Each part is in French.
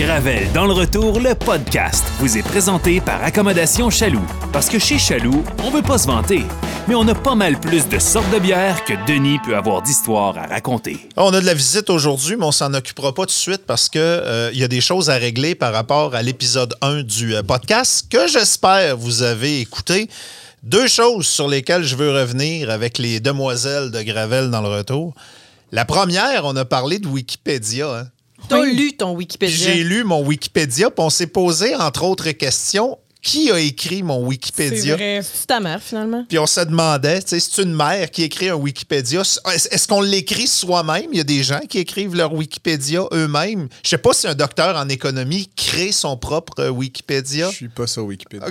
Gravel dans le retour, le podcast, vous est présenté par Accommodation Chaloux. Parce que chez Chaloux, on veut pas se vanter, mais on a pas mal plus de sortes de bières que Denis peut avoir d'histoires à raconter. On a de la visite aujourd'hui, mais on s'en occupera pas tout de suite parce que euh, il y a des choses à régler par rapport à l'épisode 1 du euh, podcast que j'espère vous avez écouté. Deux choses sur lesquelles je veux revenir avec les demoiselles de Gravel dans le retour. La première, on a parlé de Wikipédia. hein. T'as lu ton Wikipédia? J'ai lu mon Wikipédia, puis on s'est posé, entre autres questions, qui a écrit mon Wikipédia? C'est ta mère, finalement. Puis on se demandait, tu sais, c'est une mère qui écrit un Wikipédia. Est-ce qu'on l'écrit soi-même? Il y a des gens qui écrivent leur Wikipédia eux-mêmes. Je sais pas si un docteur en économie crée son propre Wikipédia. Je suis pas sur Wikipédia.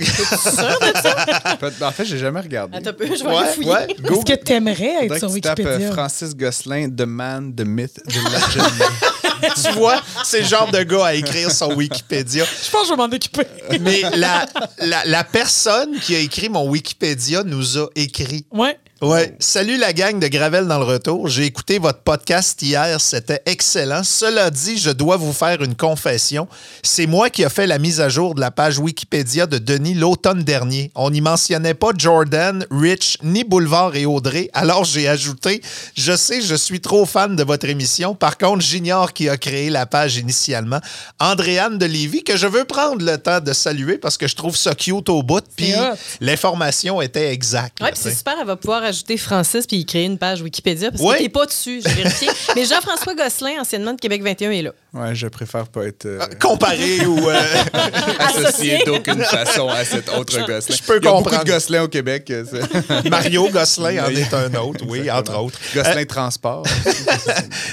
Peut- En fait, j'ai jamais regardé. Attends peu, je vais Ouais, ouais. Est-ce que t'aimerais être Faudrait sur que tu tapes, euh, Wikipédia? Francis Gosselin, The Man, The Myth, The Legend. tu vois, c'est le genre de gars à écrire son Wikipédia. Je pense que je vais m'en occuper. Mais la, la, la personne qui a écrit mon Wikipédia nous a écrit. ouais. Ouais. Salut la gang de Gravel dans le retour. J'ai écouté votre podcast hier, c'était excellent. Cela dit, je dois vous faire une confession. C'est moi qui ai fait la mise à jour de la page Wikipédia de Denis l'automne dernier. On n'y mentionnait pas Jordan, Rich, ni Boulevard et Audrey. Alors j'ai ajouté Je sais, je suis trop fan de votre émission. Par contre, j'ignore qui a créé la page initialement. Andréane de Lévis, que je veux prendre le temps de saluer parce que je trouve ça cute au bout. Puis l'information était exacte. Puis tu c'est super, elle va pouvoir ajouter Francis puis créer une page Wikipédia parce Ouais. qu'il n'est pas dessus, j'ai vérifié. Mais Jean-François Gosselin, anciennement de Québec 21, est là. Ouais, je préfère pas être euh, Comparé ou. euh, associé d'aucune façon à cet autre Gosselin. je peux Il y a beaucoup comprendre. de Gosselin au Québec. euh, Mario Gosselin en est un autre, oui, entre autres. Gosselin Transport.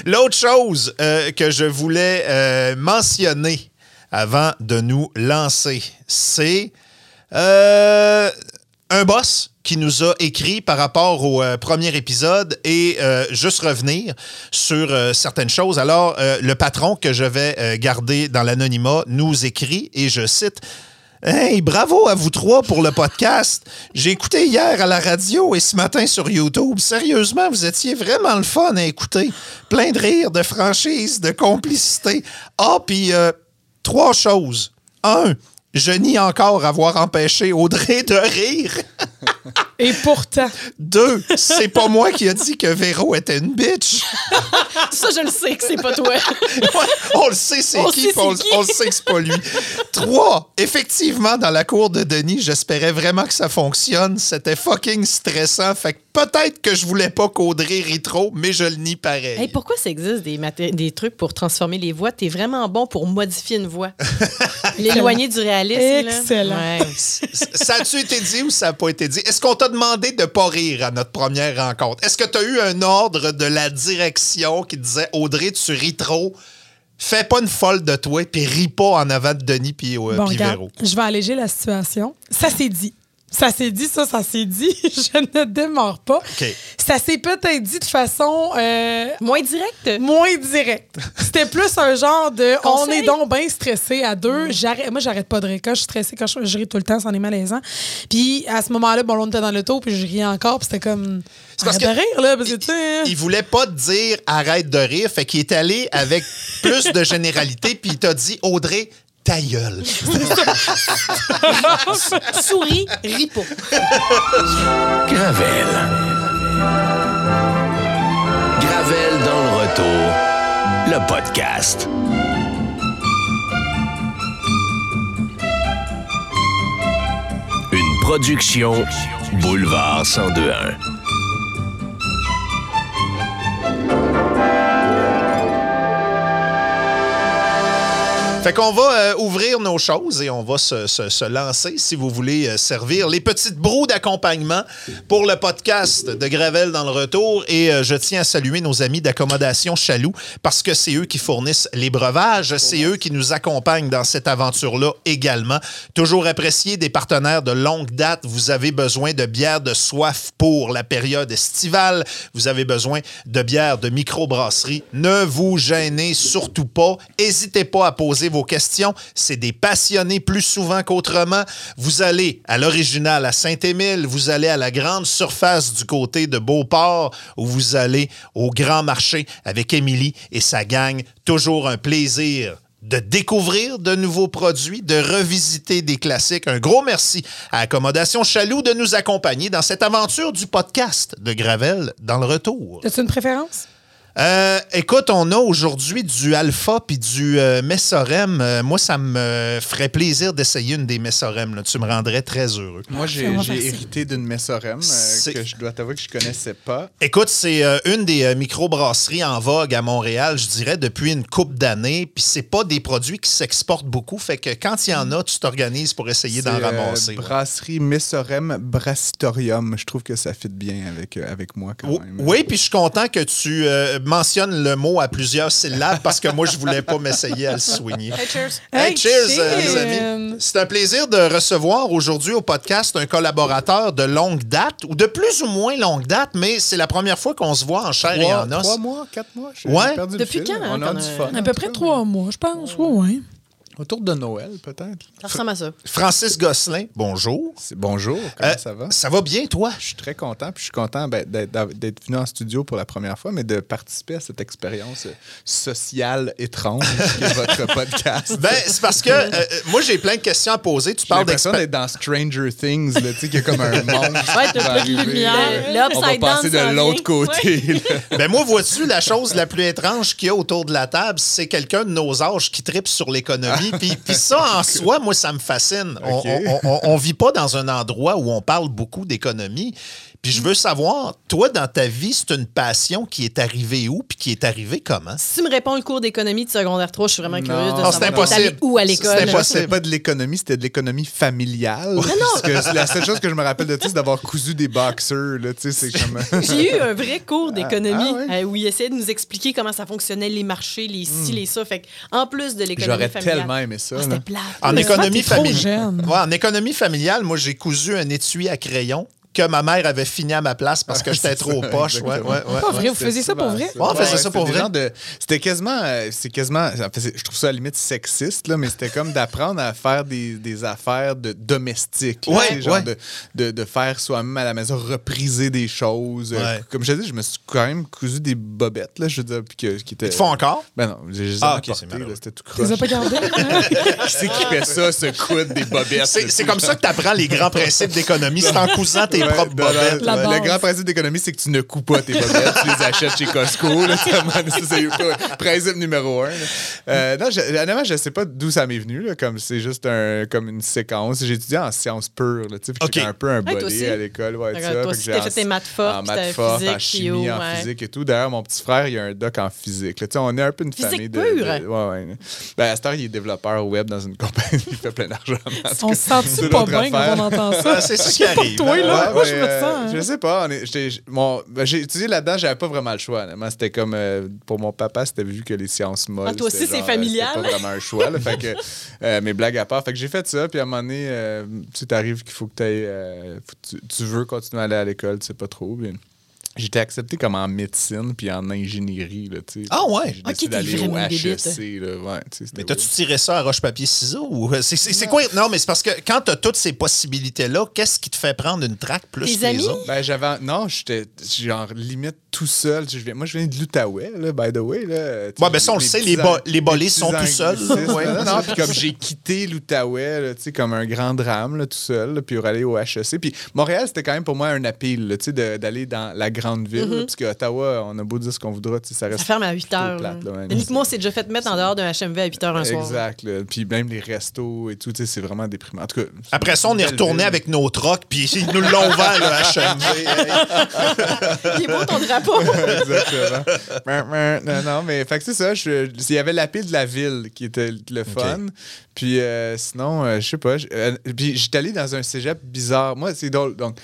L'autre chose euh, que je voulais euh, mentionner avant de nous lancer, c'est euh, un boss qui nous a écrit par rapport au euh, premier épisode et euh, juste revenir sur euh, certaines choses. Alors, le patron que je vais garder dans l'anonymat nous écrit, et je cite, Hey, bravo à vous trois pour le podcast. J'ai écouté hier à la radio et ce matin sur YouTube. Sérieusement, vous étiez vraiment le fun à écouter. Plein de rire, de franchise, de complicité. Ah, puis trois choses. Un, je nie encore avoir empêché Audrey de rire. Et pourtant, Deux, c'est pas moi qui a dit que Véro était une bitch. Ça, je le sais que c'est pas toi. Ouais, on le sait, c'est qui, sait on, c'est qui. on le sait que c'est pas lui. Trois, effectivement, dans la cour de Denis, j'espérais vraiment que ça fonctionne. C'était fucking stressant. Fait que peut-être que je voulais pas qu'Audrey rit trop, mais je le nie pareil. Hey, pourquoi ça existe des, trucs pour transformer les voix? T'es vraiment bon pour modifier une voix. L'éloigner du réalisme. là. Excellent. Ouais. ça a-tu été dit ou ça n'a pas été dit? Est-ce qu'on t'a demandé de pas rire à notre première rencontre? Est-ce que tu as eu un ordre de la direction qui disait Audrey, tu ris trop? Fais pas une folle de toi, puis ris pas en avant de Denis puis euh, bon, Véro. je vais alléger la situation. Ça s'est dit. Ça s'est dit, ça, ça s'est dit. je ne démarre pas. Ça s'est peut-être dit de façon euh, Moins direct? moins directe. C'était plus un genre de on est donc bien stressé à deux. J'arrête, moi, j'arrête pas de rire. Quand je suis stressée, quand je, je ris tout le temps, c'en est malaisant. Puis à ce moment-là, bon, on était dans le taux, puis je riais encore, puis c'était comme. C'est parce arrête de rire, là, parce que tu sais. hein. Il voulait pas te dire arrête de rire, fait qu'il est allé avec plus de généralité, puis il t'a dit Audrey, ta gueule. Souris, ris pas. Gravel. Gravel dans le retour, le podcast. Une production Boulevard 1021. Fait qu'on va euh, ouvrir nos choses et on va se, se- lancer, si vous voulez, euh, servir les petites broues d'accompagnement pour le podcast de Gravel dans le retour. Et euh, je tiens à saluer nos amis d'accommodation Chaloux parce que c'est eux qui fournissent les breuvages, c'est eux qui nous accompagnent dans cette aventure-là également. Toujours apprécié des partenaires de longue date. Vous avez besoin de bières de soif pour la période estivale. Vous avez besoin de bières de microbrasserie. Ne vous gênez surtout pas. N'hésitez pas à poser vos questions. C'est des passionnés plus souvent qu'autrement. Vous allez à l'original à Saint-Émile, vous allez à la grande surface du côté de Beauport ou vous allez au grand marché avec Émilie et sa gang. Toujours un plaisir de découvrir de nouveaux produits, de revisiter des classiques. Un gros merci à Accommodation Chaloux de nous accompagner dans cette aventure du podcast de Gravel dans le retour. As-tu une préférence? Euh, écoute, on a aujourd'hui du Alpha puis du euh, Messorem. Euh, moi, ça me ferait plaisir d'essayer une des Messorem. là. Tu me rendrais très heureux. Moi, j'ai hérité d'une Messorem euh, que je dois t'avouer que je connaissais pas. Écoute, c'est euh, une des euh, microbrasseries en vogue à Montréal, je dirais, depuis une couple d'années. Puis c'est pas des produits qui s'exportent beaucoup. Fait que quand il y en a, tu t'organises pour essayer d'en C'est, euh, ramasser. brasserie Messorem Brassitorium. Je trouve que ça fit bien avec, euh, avec moi quand même. Oui, puis je suis content que tu euh, mentionnes le mot à plusieurs syllabes parce que moi, je voulais pas m'essayer à le soigner. Hey, cheers. Hey, Hey, cheers, euh, les amis. C'est un plaisir de recevoir aujourd'hui au podcast un collaborateur de longue date, ou de plus ou moins longue date, mais c'est la première fois qu'on se voit en chair et en os. trois mois, quatre mois? Ouais. perdu le Depuis fil. quand, On a qu'on du a- fun. À peu près trois mois, je pense. Oui, oui. Autour de Noël, peut-être. Ça ressemble à ça. Francis Gosselin, bonjour. Bonjour, comment Euh, ça va? Ça va bien, toi? Je suis très content, puis je suis content ben, d'être venu en studio pour la première fois, mais de participer à cette expérience sociale étrange qui est votre podcast. Ben, c'est parce que euh, euh, moi, j'ai plein de questions à poser. Tu J'ai parles d'être dans Stranger Things, tu sais, qu'il y a comme un monde. Ouais, t'as pas de lumière. On va passer de l'autre côté. Ben moi, vois-tu, la chose la plus étrange qu'il y a autour de la table, c'est quelqu'un de nos âges qui tripe sur l'économie. Puis, puis ça, en soi, moi, ça me fascine. On- on vit pas dans un endroit où on parle beaucoup d'économie. Puis je veux savoir, toi, dans ta vie, c'est une passion qui est arrivée où puis qui est arrivée comment? Si tu me réponds le cours d'économie de secondaire 3, je suis vraiment Non. curieuse de Non, savoir. impossible. où à C'est l'école? impossible. C'était pas de l'économie, c'était de l'économie familiale. Parce que la seule chose que je me rappelle de tout, c'est d'avoir cousu des boxers. Là, tu sais, c'est comme... J'ai eu un vrai cours d'économie Ah, ah euh, où il essayait de nous expliquer comment ça fonctionnait, les marchés, les ci, les ça. Fait que, en plus de l'économie J'aurais familiale. tellement aimé ça. Ah, plate. En économie. Ouais, en économie familiale, moi, j'ai cousu un étui à crayon que ma mère avait fini à ma place parce que j'étais C'est trop ça, poche. Ouais, ouais, ouais. Pas vrai, vous C'était faisiez ça pour vrai? Ouais, on faisait ça pour vrai. de- C'était quasiment, euh, c'est quasiment, je trouve ça à la limite sexiste, là, mais c'était comme d'apprendre à faire des, des affaires de domestiques. là, Ouais, tu sais, genre ouais. de, de, de faire soi-même à la maison, repriser des choses. Euh, Ouais. Comme je te dis, je me suis quand même cousu des bobettes, là, je veux dire, puis que- qui étaient... Ils te font encore? Ben non, j'ai juste Ah, ok, c'est apporté, malheureux. là, c'était tout Tu les as croche. pas gardés? hein? Qui c'est qui fait ça, ce coude des bobettes? C'est c'est comme ça que tu apprends les grands principes d'économie. C'est en cousant tes propres bobettes. Ouais. Le grand principe d'économie, c'est que tu ne coupes pas tes bobettes, tu les achètes chez Costco. Là, c'est le principe numéro un. Euh, non, je, honnêtement, je sais pas d'où ça m'est venu. Là, comme c'est juste un, comme une séquence. J'ai étudié en sciences pures. Là, un peu un aussi. à l'école. Ouais, ça. que toi aussi, t'as fait tes maths fortes, En maths fortes, physique, en chimie, en ouais. physique et tout. D'ailleurs, mon petit frère, il a un doc en physique. on est un peu une Physique famille de. pure? de- ouais, ouais. Ben, à cette heure, il est développeur web dans une compagnie. il fait plein d'argent. On se sent-tu c'est pas bien quand on entend ça? Ah, c'est ça qui pas arrive, toi, hein. là. Ouais, Moi, mais, je me euh, sens. hein. Je sais pas. ben, j'ai étudié là-dedans, j'avais pas vraiment le choix. C'était comme euh, pour mon papa, c'était vu que les sciences molles. Ah, toi aussi, c'était c'est genre, euh, familial? C'était pas vraiment un choix. là. fait que, euh, mes blagues à part. Fait que j'ai fait ça. Puis à un moment donné, euh, tu t'arrives qu'il faut que t'ailles, euh, faut que tu, tu veux continuer à aller à l'école, tu sais pas trop. Puis J'étais accepté comme en médecine puis en ingénierie. Là, tu sais. Ah ouais? J'ai décidé d'aller au HEC. Là, ouais, tu sais, c'était Mais t'as-tu tiré ça à roche-papier-ciseaux? ou c'est- C'est quoi? Non, mais c'est parce que quand t'as toutes ces possibilités-là, qu'est-ce qui te fait prendre une traque plus Tes que les amis? autres? Ben, j'avais. Non, j'étais genre limite tout seul. Je viens- moi, je viens de l'Outaouais, là, by the way. Là. Ouais, ben ça, on le sait, les bo- les bolés sont tout seuls. Ouais. Non, puis comme j'ai quitté l'Outaouais, là, tu sais, comme un grand drame, là, tout seul, puis pour aller au HEC. Puis Montréal, c'était quand même pour moi un appel, d'aller dans la grande ville. là, parce que Ottawa, on a beau dire ce qu'on voudra, tu sais, ça Ça reste. ferme à 8 heures. plate, là, ouais. Uniquement, c'est déjà fait mettre en dehors d'un HMV à 8 heures un soir. Exact. là. Puis même les restos et tout, tu sais, c'est vraiment déprimant. En tout cas. Après ça, on est retourné ville. avec nos trocs, puis ils nous l'ont ouvert, le HMV. Il est beau ton drapeau. Exactement. non, non, mais fait que c'est ça. Il y avait la pile de la ville qui était le fun. Puis euh, sinon, euh, je sais pas. je- euh, puis j'étais allé dans un cégep bizarre. Moi, c'est drôle. Donc,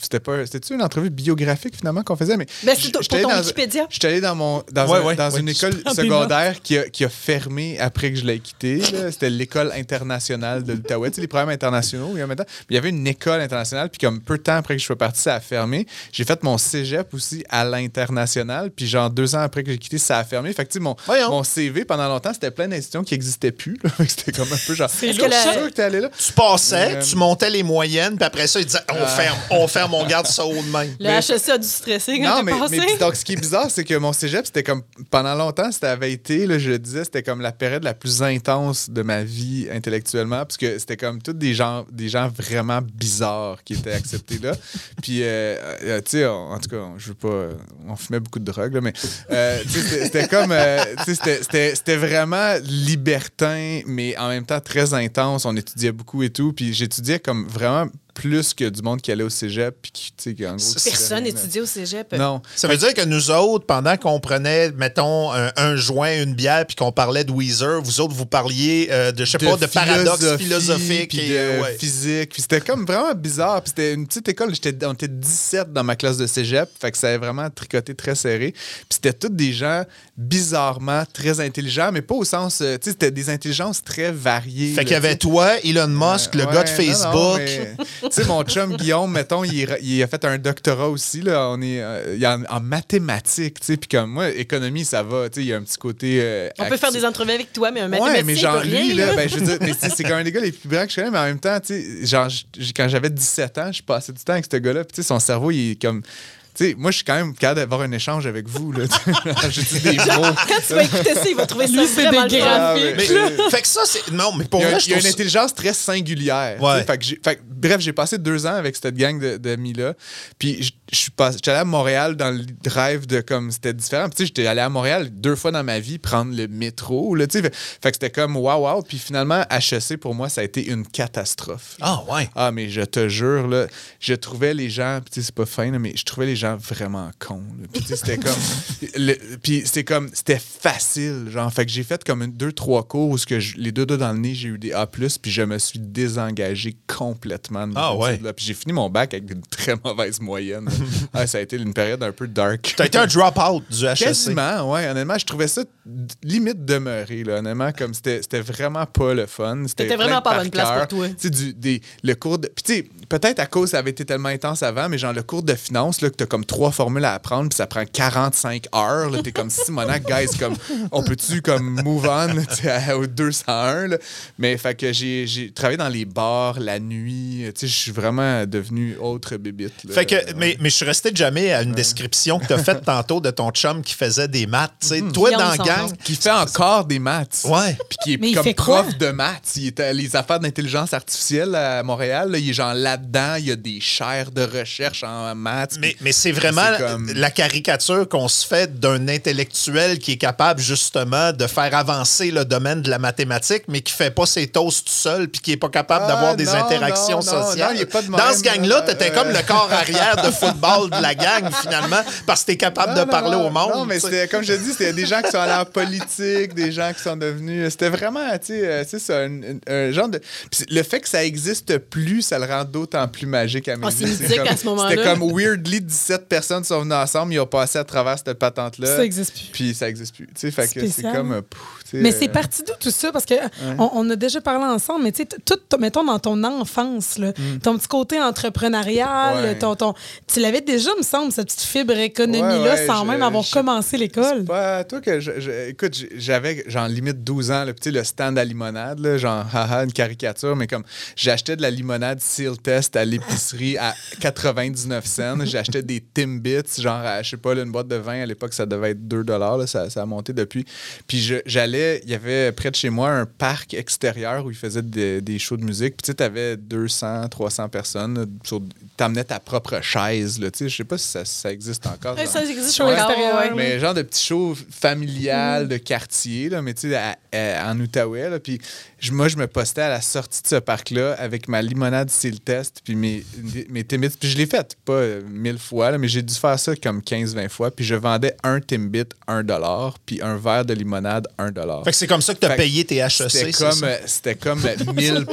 c'était pas. C'était-tu une entrevue biographique finalement qu'on faisait? Mais Ben, c'est pour ton allé dans- Wikipédia. J'étais allé dans mon dans, Ouais, un- ouais, dans ouais. une école secondaire qui a, qui a fermé après que je l'ai quitté. là. C'était l'école internationale de l'Outaouais. Tu sais, les programmes internationaux, il y a maintenant. Mais il y avait une école internationale, puis comme peu de temps après que je sois parti, ça a fermé. J'ai fait mon cégep aussi à l'international, puis genre deux ans après que j'ai quitté, ça a fermé. Fait que, tu sais, mon, mon CV, pendant longtemps, c'était plein d'institutions qui n'existaient plus. là. Comme un peu genre. Est-ce Je que la- suis sûr que t'es allé là? Tu passais, Euh, tu montais les moyennes, puis après ça, ils disaient on Ah. ferme. on ferme, on garde ça haut de même. Le HEC a dû stresser quand Non, mais, passé. mais donc, ce qui est bizarre, c'est que mon cégep, c'était comme pendant longtemps, c'était avait été, là, je le disais, c'était comme la période la plus intense de ma vie intellectuellement, parce que c'était comme tous des gens, des gens vraiment bizarres qui étaient acceptés là. Puis, euh, euh, tu sais, en tout cas, je veux pas. On fumait beaucoup de drogue, là, mais euh, c'était comme. euh, tu sais, c'était- c'était c'était vraiment libertin, mais en même temps très intense. On étudiait beaucoup et tout. Puis, j'étudiais comme vraiment plus que du monde qui allait au cégep. Puis, qui, tu sais, qui, en gros, Personne n'étudiait au cégep? Non. Ça veut dire que nous autres, pendant qu'on prenait, mettons, un, un joint, une bière, puis qu'on parlait de Weezer, vous autres, vous parliez euh, de, je sais pas, de paradoxes philosophiques. puis et, de euh, ouais. physique. Puis c'était comme vraiment bizarre. Puis c'était une petite école. J'étais, on était 17 dans ma classe de cégep. Fait que ça avait vraiment tricoté très serré. Puis c'était tous des gens bizarrement très intelligents, mais pas au sens. euh, Tu sais, c'était des intelligences très variées. Fait là, qu'il y avait toi, Elon Musk, le Ouais, gars de non, non, Facebook. mais, Tu sais, mon chum Guillaume, mettons, il, a fait un doctorat aussi. Là, on est, euh, il est en, en mathématiques. tu sais, Puis comme moi, économie, ça va. tu sais, Il y a un petit côté. euh, On peut faire des entrevues avec toi, mais un Ouais, mathématicien, mais il genre, lui, là, ben, je veux dire, mais c'est quand même des gars les plus brillants que je connais, mais en même temps, tu sais, genre, quand j'avais 17 ans, je passais du temps avec ce gars-là, puis tu sais, son cerveau, il est comme. Sais, moi, je suis quand même capable d'avoir un échange avec vous, là. J'utilise des mots. Quand tu vas écouter ça, il va trouver ça Lui, c'est vraiment des graphiques. Mais, Mais- fait que ça, c'est. Non, mais pour Il y a, vrai, je il y a une intelligence très singulière. Ouais. Fait que j'ai- fait que, bref, j'ai passé deux ans avec cette gang de- d'amis-là. Puis je je suis passé- j'étais allé à Montréal dans le drive de comme c'était différent. Puis tu sais, j'étais allé à Montréal deux fois dans ma vie prendre le métro. Là, fait, fait que c'était comme waouh, waouh. Puis finalement, HEC, pour moi, ça a été une catastrophe. Ah, ouais. Ah, mais je te jure, là, je trouvais les gens, puis tu sais, c'est pas fin, là, mais je trouvais les gens vraiment cons. c'était comme. le- puis c'est comme. C'était facile, genre. Fait que j'ai fait comme une, deux, trois cours où ce que je- les deux doigts dans le nez, j'ai eu des A, puis je me suis désengagé complètement de Ah, ouais. Puis j'ai fini mon bac avec une très mauvaise moyenne. Ah, ça a été une période un peu dark. T'as été un drop-out du HEC. Quasiment, ouais. Honnêtement, je trouvais ça limite demeuré, là. Honnêtement, comme c'était c'était vraiment pas le fun. C'était C'était vraiment pas bonne place pour toi. Tu sais, du, des, le cours de. Puis, tu sais, peut-être à cause ça avait été tellement intense avant, mais genre le cours de finance, là, que t'as comme trois formules à apprendre, puis ça prend 45 heures, là. T'es comme Simonac, guys, comme, on peut-tu, comme, move on, là, au 201, là? Mais, fait que j'ai j'ai travaillé dans les bars la nuit. Tu sais, je suis vraiment devenu autre bébite. Fait que, mais, mais je suis resté jamais à une description que tu as faite tantôt de ton chum qui faisait des maths. tu sais. Toi, Guillaume dans gang, qui fait encore des maths. Ouais. Puis qui est Mais comme prof de maths. Il est à les affaires d'intelligence artificielle à Montréal. là. il est genre là-dedans. Il y a des chaires de recherche en maths. Mais, mais c'est vraiment comme- la caricature qu'on se fait d'un intellectuel qui est capable justement de faire avancer le domaine de la mathématique, mais qui fait pas ses toasts tout seul puis qui est pas capable Ah, d'avoir des interactions non, sociales. non, il est pas de Dans ce gang-là, Euh, comme le corps arrière de football de la gang finalement parce que t'es capable Non, de parler au monde. Non, mais tu c'était, comme je dis, c'était des gens qui sont allés en politique, des gens qui sont devenus. C'était vraiment, tu sais, euh, c'est ça, un, un- un genre de. Le fait que ça existe plus, ça le rend d'autant plus magique à mes Ah, c'est mythique comme- à ce moment-là. C'était comme weirdly 17 personnes sont venues ensemble, ils ont passé à travers cette patente-là. Ça existe plus. Puis ça existe plus. Tu sais, c'est comme. euh, pff, Mais c'est euh, parti d'où tout ça? Parce que on, on a déjà parlé ensemble, mais tu sais, tout, mettons, dans ton enfance, là, ton petit côté entrepreneurial. Ouais. ton, ton, tu l'avais déjà, me semble, cette petite fibre économie-là, Ouais, ouais, sans je- même avoir je- commencé l'école. C'est pas toi que je, je- écoute, j'avais genre limite 12 ans, là, le stand à limonade, là, genre haha, une caricature, mais comme j'achetais de la limonade Seal À l'épicerie à 99 cents, j'achetais des Timbits, genre à, je sais pas, là, une boîte de vin à l'époque ça devait être 2 dollars, ça, ça a monté depuis. Puis j'allais, il y avait près de chez moi un parc extérieur où ils faisaient des, des shows de musique, puis tu sais, t'avais 200, 300 personnes, là, t'amenais ta propre chaise, là, tu sais, je sais pas si ça, ça existe encore. Ouais, ça existe extérieur. ouais. Mais genre de petits shows familial de quartier, là, mais tu sais, à- à- en Outaouais. Là, puis je- moi, je me postais à la sortie de ce parc-là avec ma limonade Seal Puis mes, mes Timbits. Puis je l'ai fait, pas euh, mille fois, là, mais j'ai dû faire ça comme 15-20 fois. Puis je vendais un Timbit 1 puis un verre de limonade 1 Fait que c'est comme ça que tu as Fait payé tes HEC. c'était c'est comme, euh, c'était comme 1000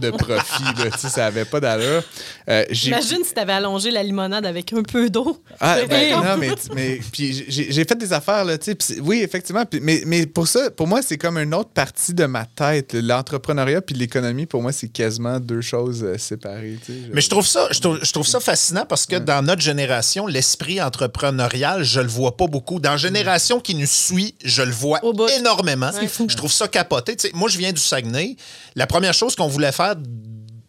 de profit. Là, tu sais, ça avait pas d'allure. Euh, Imagine si t'avais allongé la limonade avec un peu d'eau. ah, ben, non, mais, mais puis j'ai fait des affaires, là, tu sais. puis Oui, effectivement. puis- mais, mais pour ça, pour moi, c'est comme une autre partie de ma tête. L'entrepreneuriat puis l'économie, pour moi, c'est quasiment deux choses euh, séparées, tu sais. Mais je trouve ça, je trouve, je trouve ça fascinant parce que dans notre génération, l'esprit entrepreneurial, je le vois pas beaucoup. Dans la génération qui nous suit, je le vois énormément. Je trouve ça capoté. Tu sais, moi, je viens du Saguenay. La première chose qu'on voulait faire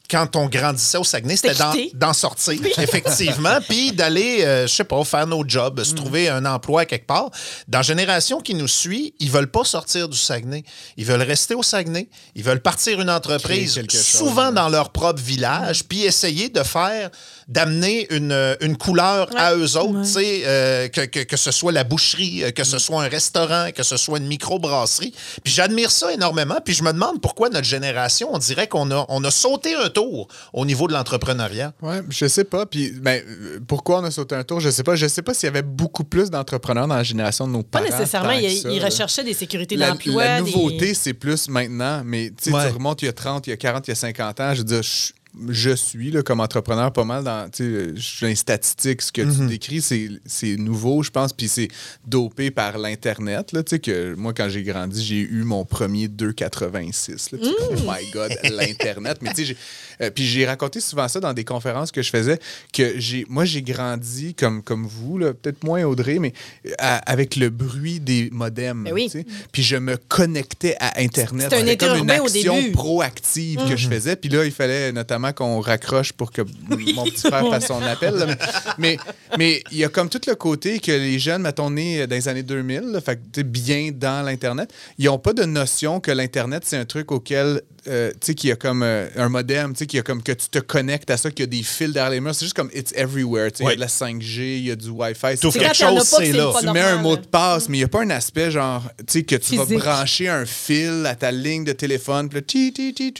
quand on grandissait au Saguenay, c'était d'en- sortir, effectivement, puis d'aller, euh, je sais pas, faire nos jobs, Mm. se trouver un emploi quelque part. Dans la génération qui nous suit, ils veulent pas sortir du Saguenay. Ils veulent rester au Saguenay. Ils veulent partir une entreprise, chose, souvent ouais. dans leur propre village, puis essayer de faire, d'amener une, une couleur à eux autres, tu sais, euh, que, que, que ce soit la boucherie, euh, que ce soit un restaurant, que ce soit une microbrasserie. Puis j'admire ça énormément, puis je me demande pourquoi notre génération, on dirait qu'on a, on a sauté un tour au niveau de l'entrepreneuriat. Ouais, je sais pas. Puis, ben, euh, pourquoi on a sauté un tour, je sais pas. Je sais pas s'il y avait beaucoup plus d'entrepreneurs dans la génération de nos Pas parents. nécessairement, tant il, que ça, il là. recherchait des sécurités La, d'emploi. la des- nouveauté, c'est plus maintenant, mais tu sais, Ouais. tu remontes il y a 30, il y a 40, il y a 50 ans, je veux dire, je, je suis là, comme entrepreneur pas mal dans, dans les statistiques, ce que Mhm. tu décris, c'est c'est nouveau, je pense, puis c'est dopé par l'Internet, là, tu sais, que moi, quand j'ai grandi, j'ai eu mon premier 2,86, là, oh my God, l'Internet, mais tu sais, euh, puis j'ai raconté souvent ça dans des conférences que je faisais, que j'ai, moi, j'ai grandi comme, comme vous, là, peut-être moins Audrey, mais euh, à- avec le bruit des modems, Ben oui. Puis je me connectais à Internet. C'était un comme une au action début. proactive que je faisais. Puis là, il fallait notamment qu'on raccroche pour que mon petit frère fasse son appel. là. Mais mais il y a comme tout le côté que les jeunes, mettons, nés dans les années 2000, là, fait bien dans l'Internet, ils n'ont pas de notion que l'Internet, c'est un truc auquel, euh, tu sais, qu'il y a comme euh, un modem, tu sais, qu'il y a comme que tu te connectes à ça, qu'il y a des fils derrière les murs. C'est juste comme it's everywhere. tu sais, Il y a de la 5G, il y a du Wi-Fi. Tout C'est- quelque chose, c'est là. tu mets un mot de passe, mais il n'y a pas un aspect genre, tu sais, que tu vas brancher un fil à ta ligne de téléphone, puis ti, ti, ti.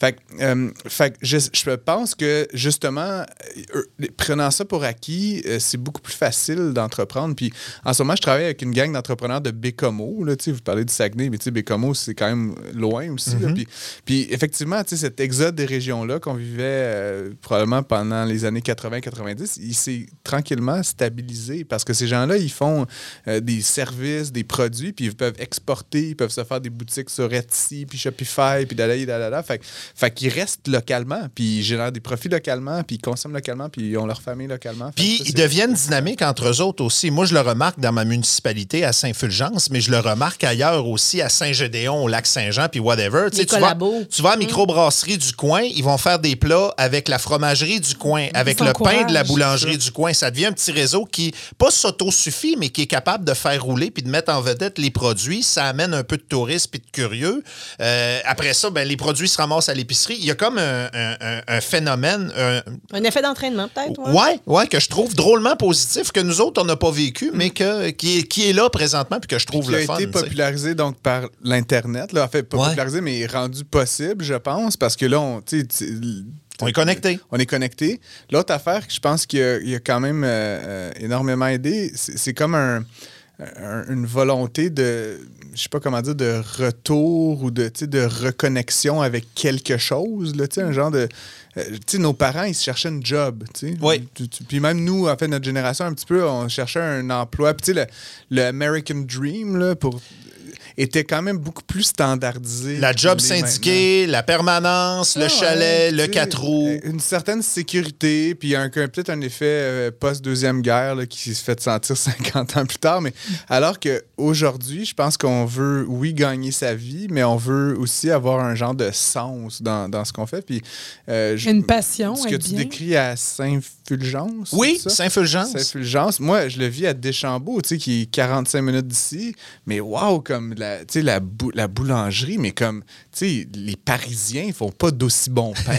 Fait que, euh, fait que je, je pense que, justement, euh, prenant ça pour acquis, c'est beaucoup plus facile d'entreprendre. Puis en ce moment, je travaille avec une gang d'entrepreneurs de Bécomo. Là, tu sais, vous parlez du Saguenay, mais tu sais, Bécomo, c'est quand même loin aussi. là. Puis, puis effectivement, tu sais, cet exode des régions-là qu'on vivait euh, probablement pendant les années 80-90, il s'est tranquillement stabilisé parce que ces gens-là, ils font euh, des services, des produits, puis ils peuvent exporter, ils peuvent se faire des boutiques sur Etsy, puis Shopify, puis dalala, dalala. Fait, fait qu'ils restent localement, puis ils génèrent des profits localement, puis ils consomment localement, puis ils ont leur famille localement. Puis ça, ils deviennent dynamiques entre eux autres aussi. Moi, je le remarque dans ma municipalité à Saint-Fulgence, mais je le remarque ailleurs aussi à Saint-Gédéon, au lac Saint-Jean, puis whatever. Tu vas, tu vas à la microbrasserie du coin, ils vont faire des plats avec la fromagerie du coin, avec le pain de la boulangerie du coin. Ça devient un petit réseau qui, pas s'auto-suffit, mais qui est capable de faire rouler puis de mettre en vedette les produits. Ça amène un peu de touristes puis de curieux. Euh, après ça, ben, les produits se ramassent à l'épicerie. Il y a comme un, un- un- un phénomène, un, Un effet d'entraînement, peut-être. ouais. Ouais, ouais, que je trouve drôlement positif, que nous autres, on n'a pas vécu, mais que, qui, est, qui est là présentement, puis que je trouve qui le a fun. été tu sais. popularisé donc par l'internet là en fait pas Ouais. popularisé mais rendu possible je pense parce que là on On est connecté. on est connecté l'autre affaire que je pense qu'il a, a quand même euh, euh, énormément aidé c'est comme un un- une volonté de je sais pas comment dire de retour ou de de reconnexion avec quelque chose là, un genre de euh, tu sais, nos parents ils se cherchaient un job. Oui. Puis même nous en fait notre génération un petit peu on cherchait un emploi puis tu sais le, le American Dream là pour était quand même beaucoup plus standardisé. La job syndiquée, la permanence, le ah, chalet, ouais, le 4 roues. euh, Une certaine sécurité, puis un, un- peut-être un effet euh, post-deuxième guerre là, qui se fait sentir 50 ans plus tard. Mais alors qu'aujourd'hui, je pense qu'on veut, oui, gagner sa vie, mais on veut aussi avoir un genre de sens dans, dans ce qu'on fait. Puis, euh, je- Une passion, Ce que tu bien. décris à Saint-Fulgence. Oui? Saint-Fulgence. Saint-Fulgence. Moi, je le vis à Deschambault, tu sais, qui est 45 minutes d'ici. Mais waouh, comme la, tu sais, la, bou- la boulangerie, mais comme, tu sais, les Parisiens, ils font pas d'aussi bon pain.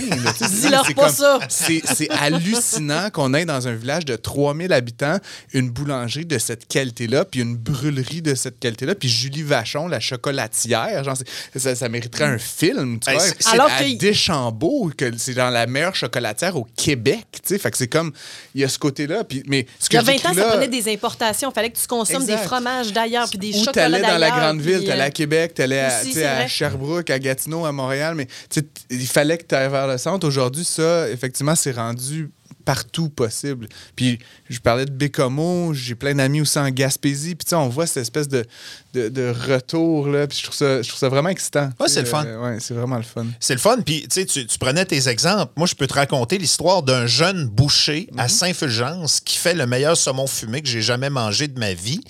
Dis-leur C'est pas comme- ça. C'est c'est hallucinant qu'on ait dans un village de 3000 habitants une boulangerie de cette qualité-là, puis une brûlerie de cette qualité-là, puis Julie Vachon, la chocolatière. Genre, c'est- ça, ça mériterait un film, tu Hey, vois. c'est- C'est Alors à que- Deschambault, que c'est dans la meilleure chocolatière au Québec, tu sais. Fait que c'est comme, il y a ce côté-là. Puis, mais ce Il y a je 20 décris ans, ça prenait des importations. Il fallait que tu consommes Exact. des fromages d'ailleurs, puis des où chocolats t'allais dans la d'ailleurs, grande ville, t'allais euh, à Québec, t'allais à, aussi, à. Sherbrooke, à Gatineau, à Montréal, mais il fallait que tu ailles vers le centre. Aujourd'hui, ça, effectivement, c'est rendu partout possible. Puis je parlais de Bécomo, j'ai plein d'amis aussi en Gaspésie, puis tu sais, on voit cette espèce de, de, de retour. Là, puis je trouve ça, je trouve ça vraiment excitant. Ouais, c'est le fun. euh, ouais, c'est vraiment le fun. C'est le fun. Puis, tu sais, tu prenais tes exemples. Moi, je peux te raconter l'histoire d'un jeune boucher Mhm. à Saint-Fulgence qui fait le meilleur saumon fumé que j'ai jamais mangé de ma vie.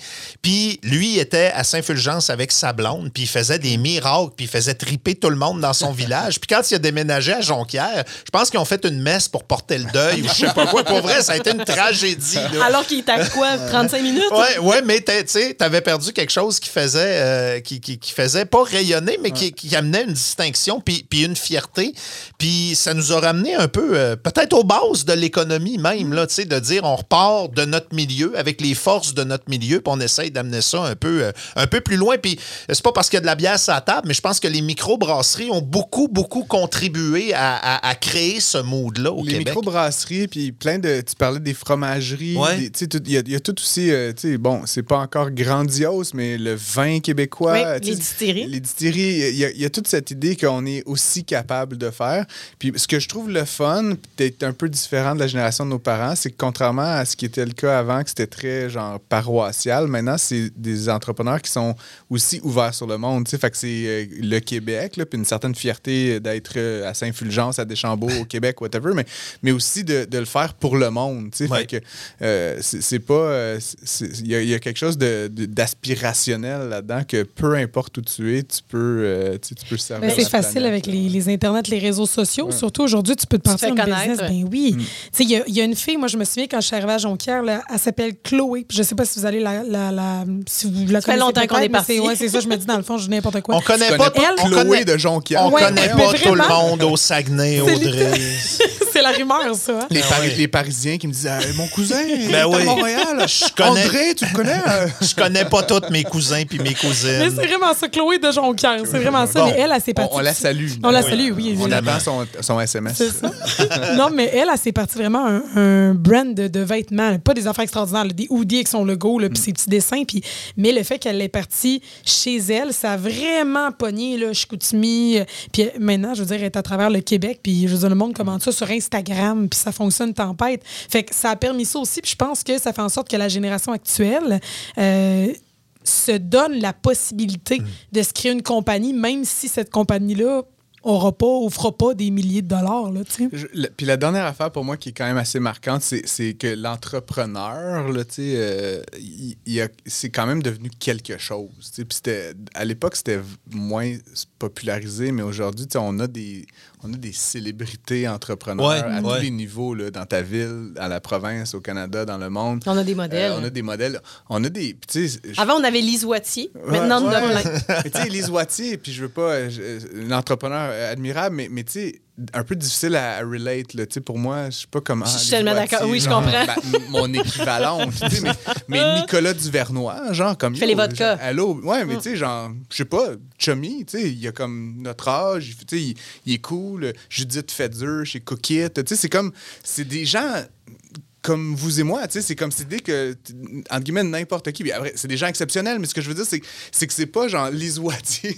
Puis, lui était à Saint-Fulgence avec sa blonde, puis il faisait des miracles, puis il faisait triper tout le monde dans son village. Puis, quand il a déménagé à Jonquière, je pense qu'ils ont fait une messe pour porter le deuil ou je sais pas quoi. Pour vrai, ça a été une tragédie. là. Alors qu'il était à quoi? 35 minutes? Ouais, ouais, mais tu sais, t'avais perdu quelque chose qui faisait, euh, qui, qui, qui faisait pas rayonner, mais qui, qui amenait une distinction puis, puis une fierté. Puis ça nous a ramené un peu, euh, peut-être aux bases de l'économie même, là, de dire on repart de notre milieu avec les forces de notre milieu, puis on essaye d'amener ça un peu, euh, un peu plus loin. Puis c'est pas parce qu'il y a de la bière sur la table, mais je pense que les microbrasseries ont beaucoup, beaucoup contribué à, à- à créer ce mood-là au les Québec. microbrasseries, puis plein de. Tu parlais des fromageries. Ouais. Il y, a- il y a tout aussi. bon, c'est pas encore grandiose, mais le vin québécois. Oui, les distilleries. Les distilleries, il y, a, il y a toute cette idée qu'on est aussi capable de faire. Puis ce que je trouve le fun, peut-être un peu différent de la génération de nos parents, c'est que contrairement à ce qui était le cas avant, que c'était très genre paroissial, maintenant, c'est des entrepreneurs qui sont aussi ouverts sur le monde. tu sais. Fait que c'est euh, le Québec, là, puis une certaine fierté d'être euh, à Saint-Fulgence, à Deschambault, au Québec, whatever, mais, mais aussi de, de le faire pour le monde. tu sais. Ouais. Fait que euh, c'est pas. euh, Il y, a- il y a quelque chose de- de- là-dedans que peu importe où tu es, tu peux, euh, tu sais, tu peux servir. Ben, c'est facile planète, avec les, les internets, les réseaux sociaux. Surtout aujourd'hui, tu peux te partir connaître. business. Ben oui. Mm. Tu sais, il y, a- il y a une fille, moi, je me souviens quand je suis arrivée à Jonquière, là, elle s'appelle Chloé. Je sais pas si vous allez la. la, la- si vous la Ça fait connaissez longtemps qu'on est parti. Ouais, c'est ça, je me dis, dans le fond, je dis n'importe quoi. On connaît pas, on Chloé connaît- de Jonquière. On Ouais, connaît pas tout le monde au Saguenay, C'est Audrey. c'est la rumeur, ça. hein? Les, Pari- ouais. les Parisiens qui me disent Ah, Mon cousin, Ben est oui. à Montréal. Je connais- André, tu le connais? Je connais pas tous mes cousins puis mes Mais cousines. c'est vraiment ça, Chloé de Jonquière. C'est vraiment ça. Bon. Mais elle, elle s'est on, partie. on la salue. On la salue, oui, On attend son, son SMS. C'est ça. non, mais elle, elle s'est partie vraiment un, un brand de, de vêtements. Pas des affaires extraordinaires, là, des hoodies avec son logo, là, puis ses petits dessins. Puis, mais le fait qu'elle est partie chez elle, ça a vraiment pogné, là, Chicoutimi. euh, Puis euh, maintenant, je veux dire, elle est à travers le Québec. Puis, je veux dire, le monde commente ça sur Instagram. Puis, ça fonctionne tempête. Fait que ça a permis ça aussi. Puis, je pense que ça fait en sorte que la génération actuelle. euh, se donne la possibilité de se créer une compagnie, même si cette compagnie-là aura pas ou fera pas des milliers de dollars. Là. Je- le- puis la dernière affaire pour moi qui est quand même assez marquante, c'est, que l'entrepreneur, euh, c'est quand même devenu quelque chose. Puis à l'époque, c'était moins popularisé, mais aujourd'hui, tu sais, on a des, on a des célébrités entrepreneurs Ouais, à ouais. tous les niveaux, là, dans ta ville, à la province, au Canada, dans le monde. On a des modèles. Euh, on a des modèles. On a des. Avant, on avait Lise Wattier. Ouais, Maintenant, on en a plein. Mais tu sais, Elise Wattier, puis je veux pas. euh, je- euh, une entrepreneur euh, admirable, mais, mais tu sais, un peu difficile à, à relate. Là. Pour moi, je sais pas comment. Je suis tellement d'accord. Oui, je comprends. ben, mon équivalent. mais, mais Nicolas Duvernois, genre, comme. Fait les yo, vodkas. genre, Allô, ouais, Mm. mais tu sais, genre, je sais pas, Chummy, tu sais, il a comme notre âge, il- il, est cool. Judith Fetzer chez Cookit, tu sais, c'est comme. C'est des gens comme vous et moi, tu sais, c'est comme cette idée que, entre guillemets, n'importe qui. c'est des gens exceptionnels, mais ce que je veux dire, c'est, c'est que c'est pas genre tu sais,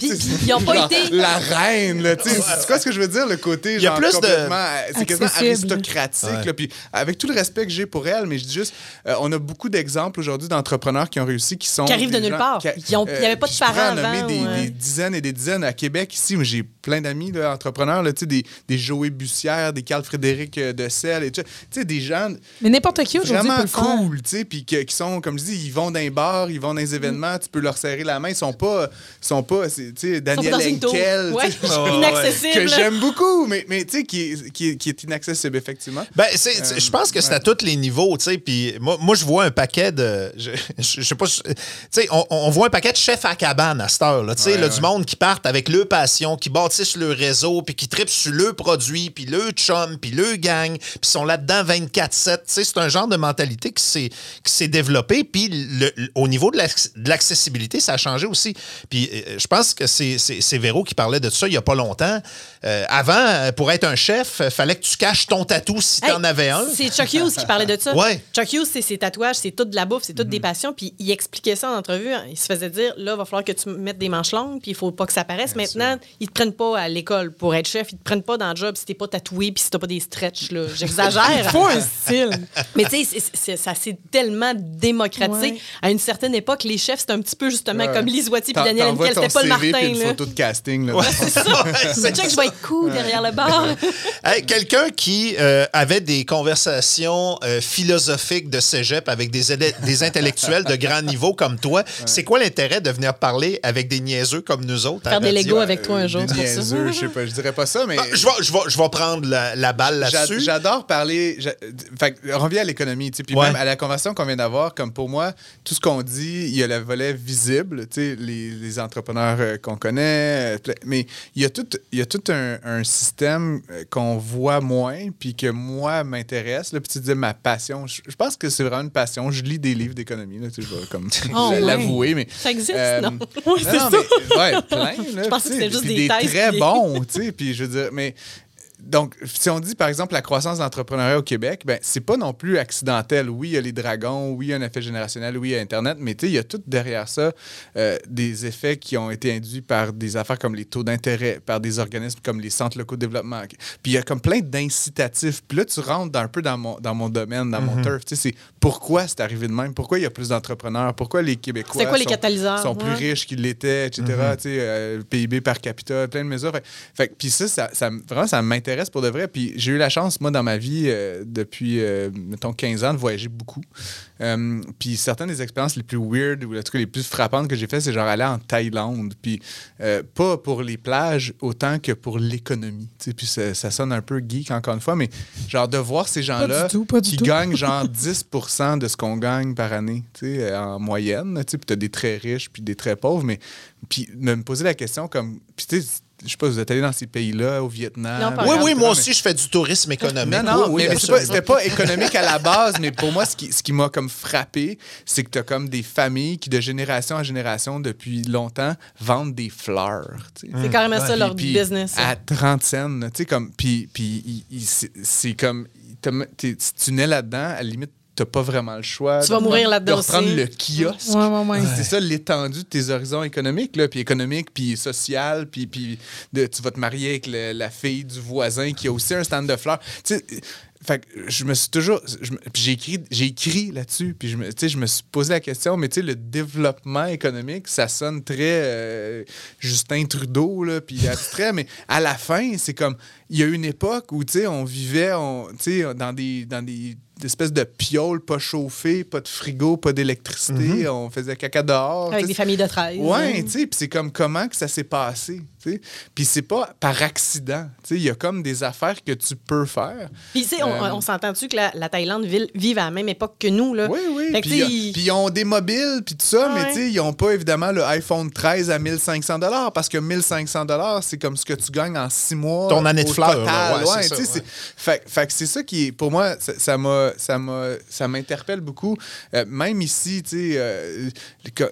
ils ont pas genre été- La reine, là, tu sais. C'est quoi ce que je veux dire, le côté, a genre, plus de- complètement. euh, C'est quasiment aristocratique, Ouais. là. Puis avec tout le respect que j'ai pour elle, mais je dis juste, euh, on a beaucoup d'exemples aujourd'hui d'entrepreneurs qui ont réussi, qui sont. Qui arrivent de nulle gens part. a- il y avait pas de je pourrais parents en nommer avant, des, ouais. des dizaines et des dizaines à Québec ici. Moi, j'ai plein d'amis là, entrepreneurs, là, tu sais, des, des Joey Bussière, des Carl Frédéric euh, de Selle, et tout. tu sais, des gens Mais n'importe qui aujourd'hui vraiment le cool, tu sais, puis qui sont, comme je dis, ils vont dans les bars, ils vont dans les événements, tu peux leur serrer la main, ils sont pas, ils sont pas, sais, Daniel. Henkel, Ouais. Inaccessible. que j'aime beaucoup, mais, mais tu sais, qui, est- qui, est- qui est inaccessible, effectivement. Ben, Euh, je pense que c'est ouais. à tous les niveaux, tu sais. Puis moi, moi, je vois un paquet de. Je, je, je sais pas. Tu sais, on, on voit un paquet de chefs à cabane à cette heure, là. Tu sais, Ouais, là, ouais. du monde qui partent avec leur passion, qui bâtissent le réseau, puis qui tripent sur le produit, puis le chum, puis le gang, puis sont là-dedans 24-7. Tu sais, c'est un genre de mentalité qui s'est qui s'est développé. Puis le- le- au niveau de l'ac- de l'accessibilité, ça a changé aussi. Puis euh, je pense que c'est- c'est c'est Véro qui parlait de ça il y a pas longtemps. Euh, avant, euh, pour être un chef, fallait que tu caches ton tatou si Hey, t'en avais un. C'est Chuck Hughes qui parlait de ça. Ouais. Chuck Hughes, c'est ses tatouages, c'est tout de la bouffe, c'est toutes Mhm. des passions. Puis il expliquait ça en entrevue. Il se faisait dire là, il va falloir que tu mettes des manches longues, puis il faut pas que ça paraisse. Maintenant, ils te prennent pas à l'école pour être chef. Ils te prennent pas dans le job si t'es pas tatoué puis si t'as pas des stretches. là. J'exagère. Faut un style. Mais tu sais, ça s'est tellement démocratisé. Ouais. À une certaine époque, les chefs, c'était un petit peu justement Ouais. comme Lise Wattier puis Daniel ton C'était pas le CV puis Martin. une là. photo de casting. Là, C'est ça. c'est Check, je vais être cool derrière le bar. Hey, Quelqu'un qui euh, avait des conversations euh, philosophiques de cégep avec des, intellectuels de grand niveau comme toi, c'est quoi l'intérêt de venir parler avec des niaiseux comme nous autres? Faire des? Legos avec toi un jour, Des pour ça. Niaiseux, je sais pas, je dirais pas ça, mais. Ah, je, vais, je, vais, je vais prendre la, la balle là-dessus. J'adore parler. Fait revient à l'économie, tu sais, puis Ouais. même à la conversation qu'on vient d'avoir, comme pour moi, tout ce qu'on dit, il y a le volet visible, tu sais, les, les entrepreneurs euh, qu'on connaît, euh, mais il y a tout, il y a tout un, un système euh, qu'on voit moins, puis que moi m'intéresse, là, puis tu disais ma passion. Je je pense que c'est vraiment une passion. Je lis des livres d'économie, là, tu sais, je vais comme Oh, ouais. l'avouer, mais. Ça existe, Euh, non? non, mais, ouais, plein. Là, Je pensais que c'était juste des des thèses, très bons, tu sais. Puis je veux dire, mais donc, si on dit par exemple la croissance de l'entrepreneuriat au Québec, ben c'est pas non plus accidentel. Oui, il y a les dragons, oui, il y a un effet générationnel, oui, il y a Internet, mais tu sais, il y a tout derrière ça euh, des effets qui ont été induits par des affaires comme les taux d'intérêt, par des organismes comme les centres locaux de développement. Puis il y a comme plein d'incitatifs. Puis là, tu rentres dans- un peu dans mon, dans mon domaine, dans Mm-hmm. mon turf. Tu sais, c'est pourquoi c'est arrivé de même, pourquoi il y a plus d'entrepreneurs, pourquoi les Québécois C'était quoi les sont- catalyseurs, sont plus riches qu'ils l'étaient, etc. Mm-hmm. Tu sais, euh, PIB par capita, plein de mesures. Fait, puis ça, ça, ça vraiment, ça m'intéresse pour de vrai. Puis j'ai eu la chance, moi, dans ma vie, euh, depuis, euh, mettons, 15 ans, de voyager beaucoup. Euh, puis certaines des expériences les plus weird, ou en tout cas les plus frappantes que j'ai fait, c'est genre aller en Thaïlande. Puis euh, pas pour les plages autant que pour l'économie. Puis ça, ça sonne un peu geek, encore une fois, mais genre de voir ces gens-là qui tout. gagnent genre 10% de ce qu'on gagne par année, tu sais, en moyenne. Puis t'as des très riches, puis des très pauvres, mais puis me poser la question comme, puis tu sais, je sais pas, vous êtes allé dans ces pays-là, au Vietnam. Non, Oui, oui, moi mais- aussi, je fais du tourisme économique. non, non, Oui, oui, mais, c'est pas- c'était pas, économique à la base, mais pour moi, ce qui, ce qui m'a comme frappé, c'est que tu as comme des familles qui, de génération en génération, depuis longtemps, vendent des fleurs. tu sais. C'est carrément ça leur Puis- business. À 30 cents, tu sais, comme. Puis, puis c'est- comme. tu nais là-dedans, à la limite, t'as pas vraiment le choix. Tu vas mourir là-dedans De reprendre le kiosque. Ouais, ouais, ouais. C'est ça l'étendue de tes horizons économiques, là, puis économiques, puis social, puis, puis de, tu vas te marier avec le- la fille du voisin qui a aussi un stand de fleurs. Tu sais, fait que je me suis toujours. j'ai écrit, j'ai écrit là-dessus, puis je me, je me suis posé la question, mais tu sais, le développement économique, ça sonne très euh, Justin Trudeau, là, puis abstrait, mais à la fin, c'est comme. Il y a une époque où, tu sais, on vivait on, tu sais, dans des. Dans des espèces de pioles pas chauffées, pas de frigo, pas d'électricité, on faisait caca dehors. Avec des familles de 13. Ouais, tu sais, puis c'est comme comment que ça s'est passé, Puis c'est pas par accident, tu sais, il y a comme des affaires que tu peux faire. Puis, tu sais, on, Euh, on s'entend-tu que la, la Thaïlande vive à la même époque que nous, là? Oui, oui. Puis, ils ont des mobiles, puis tout ça, Ah mais ouais. tu sais, ils ont pas évidemment le iPhone 13 à 1500 parce que 1500 c'est comme ce que tu gagnes en six mois. Ton année de fleurs. Ouais, Ouais, c'est ça, Fait, fait que c'est ça qui est, pour moi, ça- ça m'a, ça m'a, ça m'interpelle beaucoup. Euh, même ici, tu sais, euh,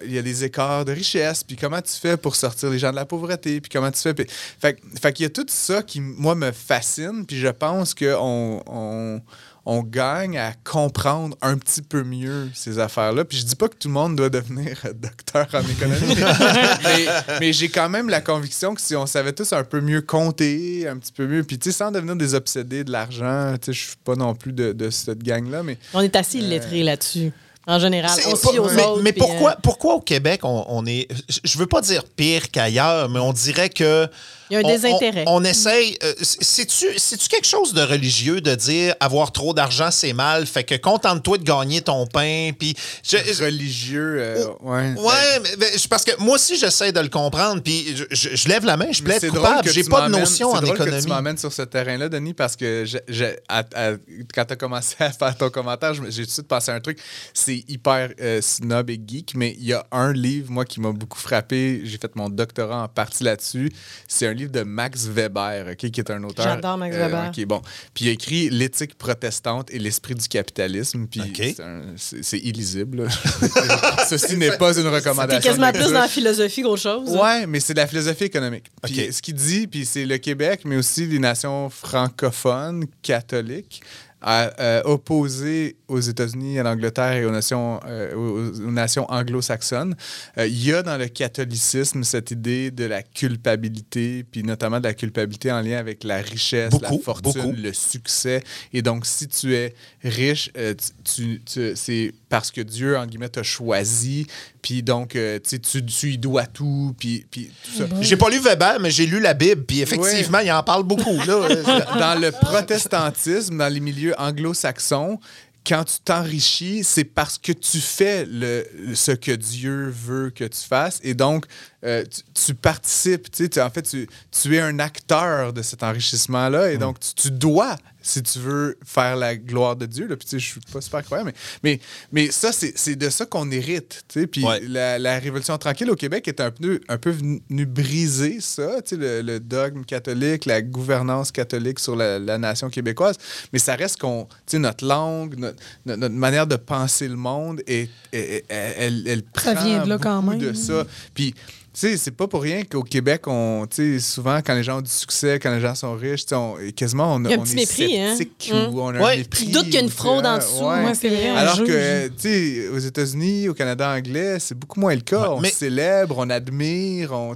il y a des écarts de richesse, puis comment tu fais pour sortir les gens de la pauvreté, puis comment tu fais. puis- fait, qu'il y a tout ça qui, moi, me fascine, puis je pense qu'on on, on gagne à comprendre un petit peu mieux ces affaires-là. Puis je dis pas que tout le monde doit devenir docteur en économie, mais, mais j'ai quand même la conviction que si on savait tous un peu mieux compter, un petit peu mieux, puis tu sais, sans devenir des obsédés de l'argent, tu sais, je suis pas non plus de, de cette gang-là, mais on est assez illettrés là-dessus, en général. Pas- aux mais, autres. mais puis, pourquoi, euh, pourquoi au Québec, on, on est. Je veux pas dire pire qu'ailleurs, mais on dirait que. Il y a un on- désintérêt. On, on essaye. euh, C'est-tu c'est-tu quelque chose de religieux de dire avoir trop d'argent, c'est mal? Fait que contente-toi de gagner ton pain. Puis. je- religieux, euh, ouais. Ouais, mais, mais je- parce que moi aussi, j'essaie de le comprendre. Puis je, je- je lève la main, je plaide c'est drôle coupable. que J'ai tu pas de notion c'est en drôle que économie. tu m'emmènes sur ce terrain-là, Denis, parce que je- je- à- à- quand tu as commencé à faire ton commentaire, j'ai tout de suite pensé à un truc. C'est hyper euh, snob et geek, mais il y a un livre, moi, qui m'a beaucoup frappé. J'ai fait mon doctorat en partie là-dessus. C'est un livre de Max Weber, ok, qui est un auteur. euh, J'adore Max Weber. ok, bon. Puis il a écrit L'éthique protestante et l'esprit du capitalisme. Puis c'est c'est c'est illisible. Ceci n'est pas une recommandation. T'es quasiment plus dans la philosophie qu'autre chose. hein? Ouais, mais c'est de la philosophie économique. Puis OK. ce qu'il dit, puis c'est le Québec, mais aussi les nations francophones, catholiques, à, euh, opposé aux États-Unis, à l'Angleterre et aux nations, euh, aux, aux nations anglo-saxonnes, euh, il y a dans le catholicisme cette idée de la culpabilité, puis notamment de la culpabilité en lien avec la richesse, Beaucoup, la fortune, beaucoup. le succès. Et donc, si tu es riche, euh, tu, tu- tu- c'est parce que Dieu, en guillemets, t'a choisi, puis donc, euh, tu, sais, tu, lui dois tout, puis, puis tout ça. J'ai pas lu Weber, mais j'ai lu la Bible, puis effectivement, il en parle beaucoup. Là. dans le protestantisme, dans les milieux anglo-saxons, quand tu t'enrichis, c'est parce que tu fais le, ce que Dieu veut que tu fasses. Et donc, euh, tu, tu participes. Tu sais, tu- en fait, tu, tu es un acteur de cet enrichissement-là. Et Mm. donc, tu, tu dois, si tu veux faire la gloire de Dieu. Là, puis, tu sais, je suis pas super croyant, mais, mais, mais ça, c'est c'est de ça qu'on hérite. tu sais. Puis, Ouais. la, la Révolution tranquille au Québec est un peu, un peu venu briser ça, tu sais, le, le dogme catholique, la gouvernance catholique sur la, la nation québécoise. Mais ça reste qu'on, tu sais, notre langue, notre, notre- manière de penser le monde, est, est- est- elle, elle Ça prend vient de là quand beaucoup même. de ça. Puis, sais, c'est pas pour rien qu'au Québec, on, tu sais, souvent, quand les gens ont du succès, quand les gens sont riches, tu sais, on- quasiment, on, Il y a un on petit est mépris, hein? sceptique Mm. ou on a Ouais. un mépris. Ils doutent qu'il y a une fraude en hein, dessous. ouais. Ouais, c'est vrai. on Alors que, tu sais, aux États-Unis, au Canada anglais, c'est beaucoup moins le cas. Ouais, on mais- célèbre, on admire, on.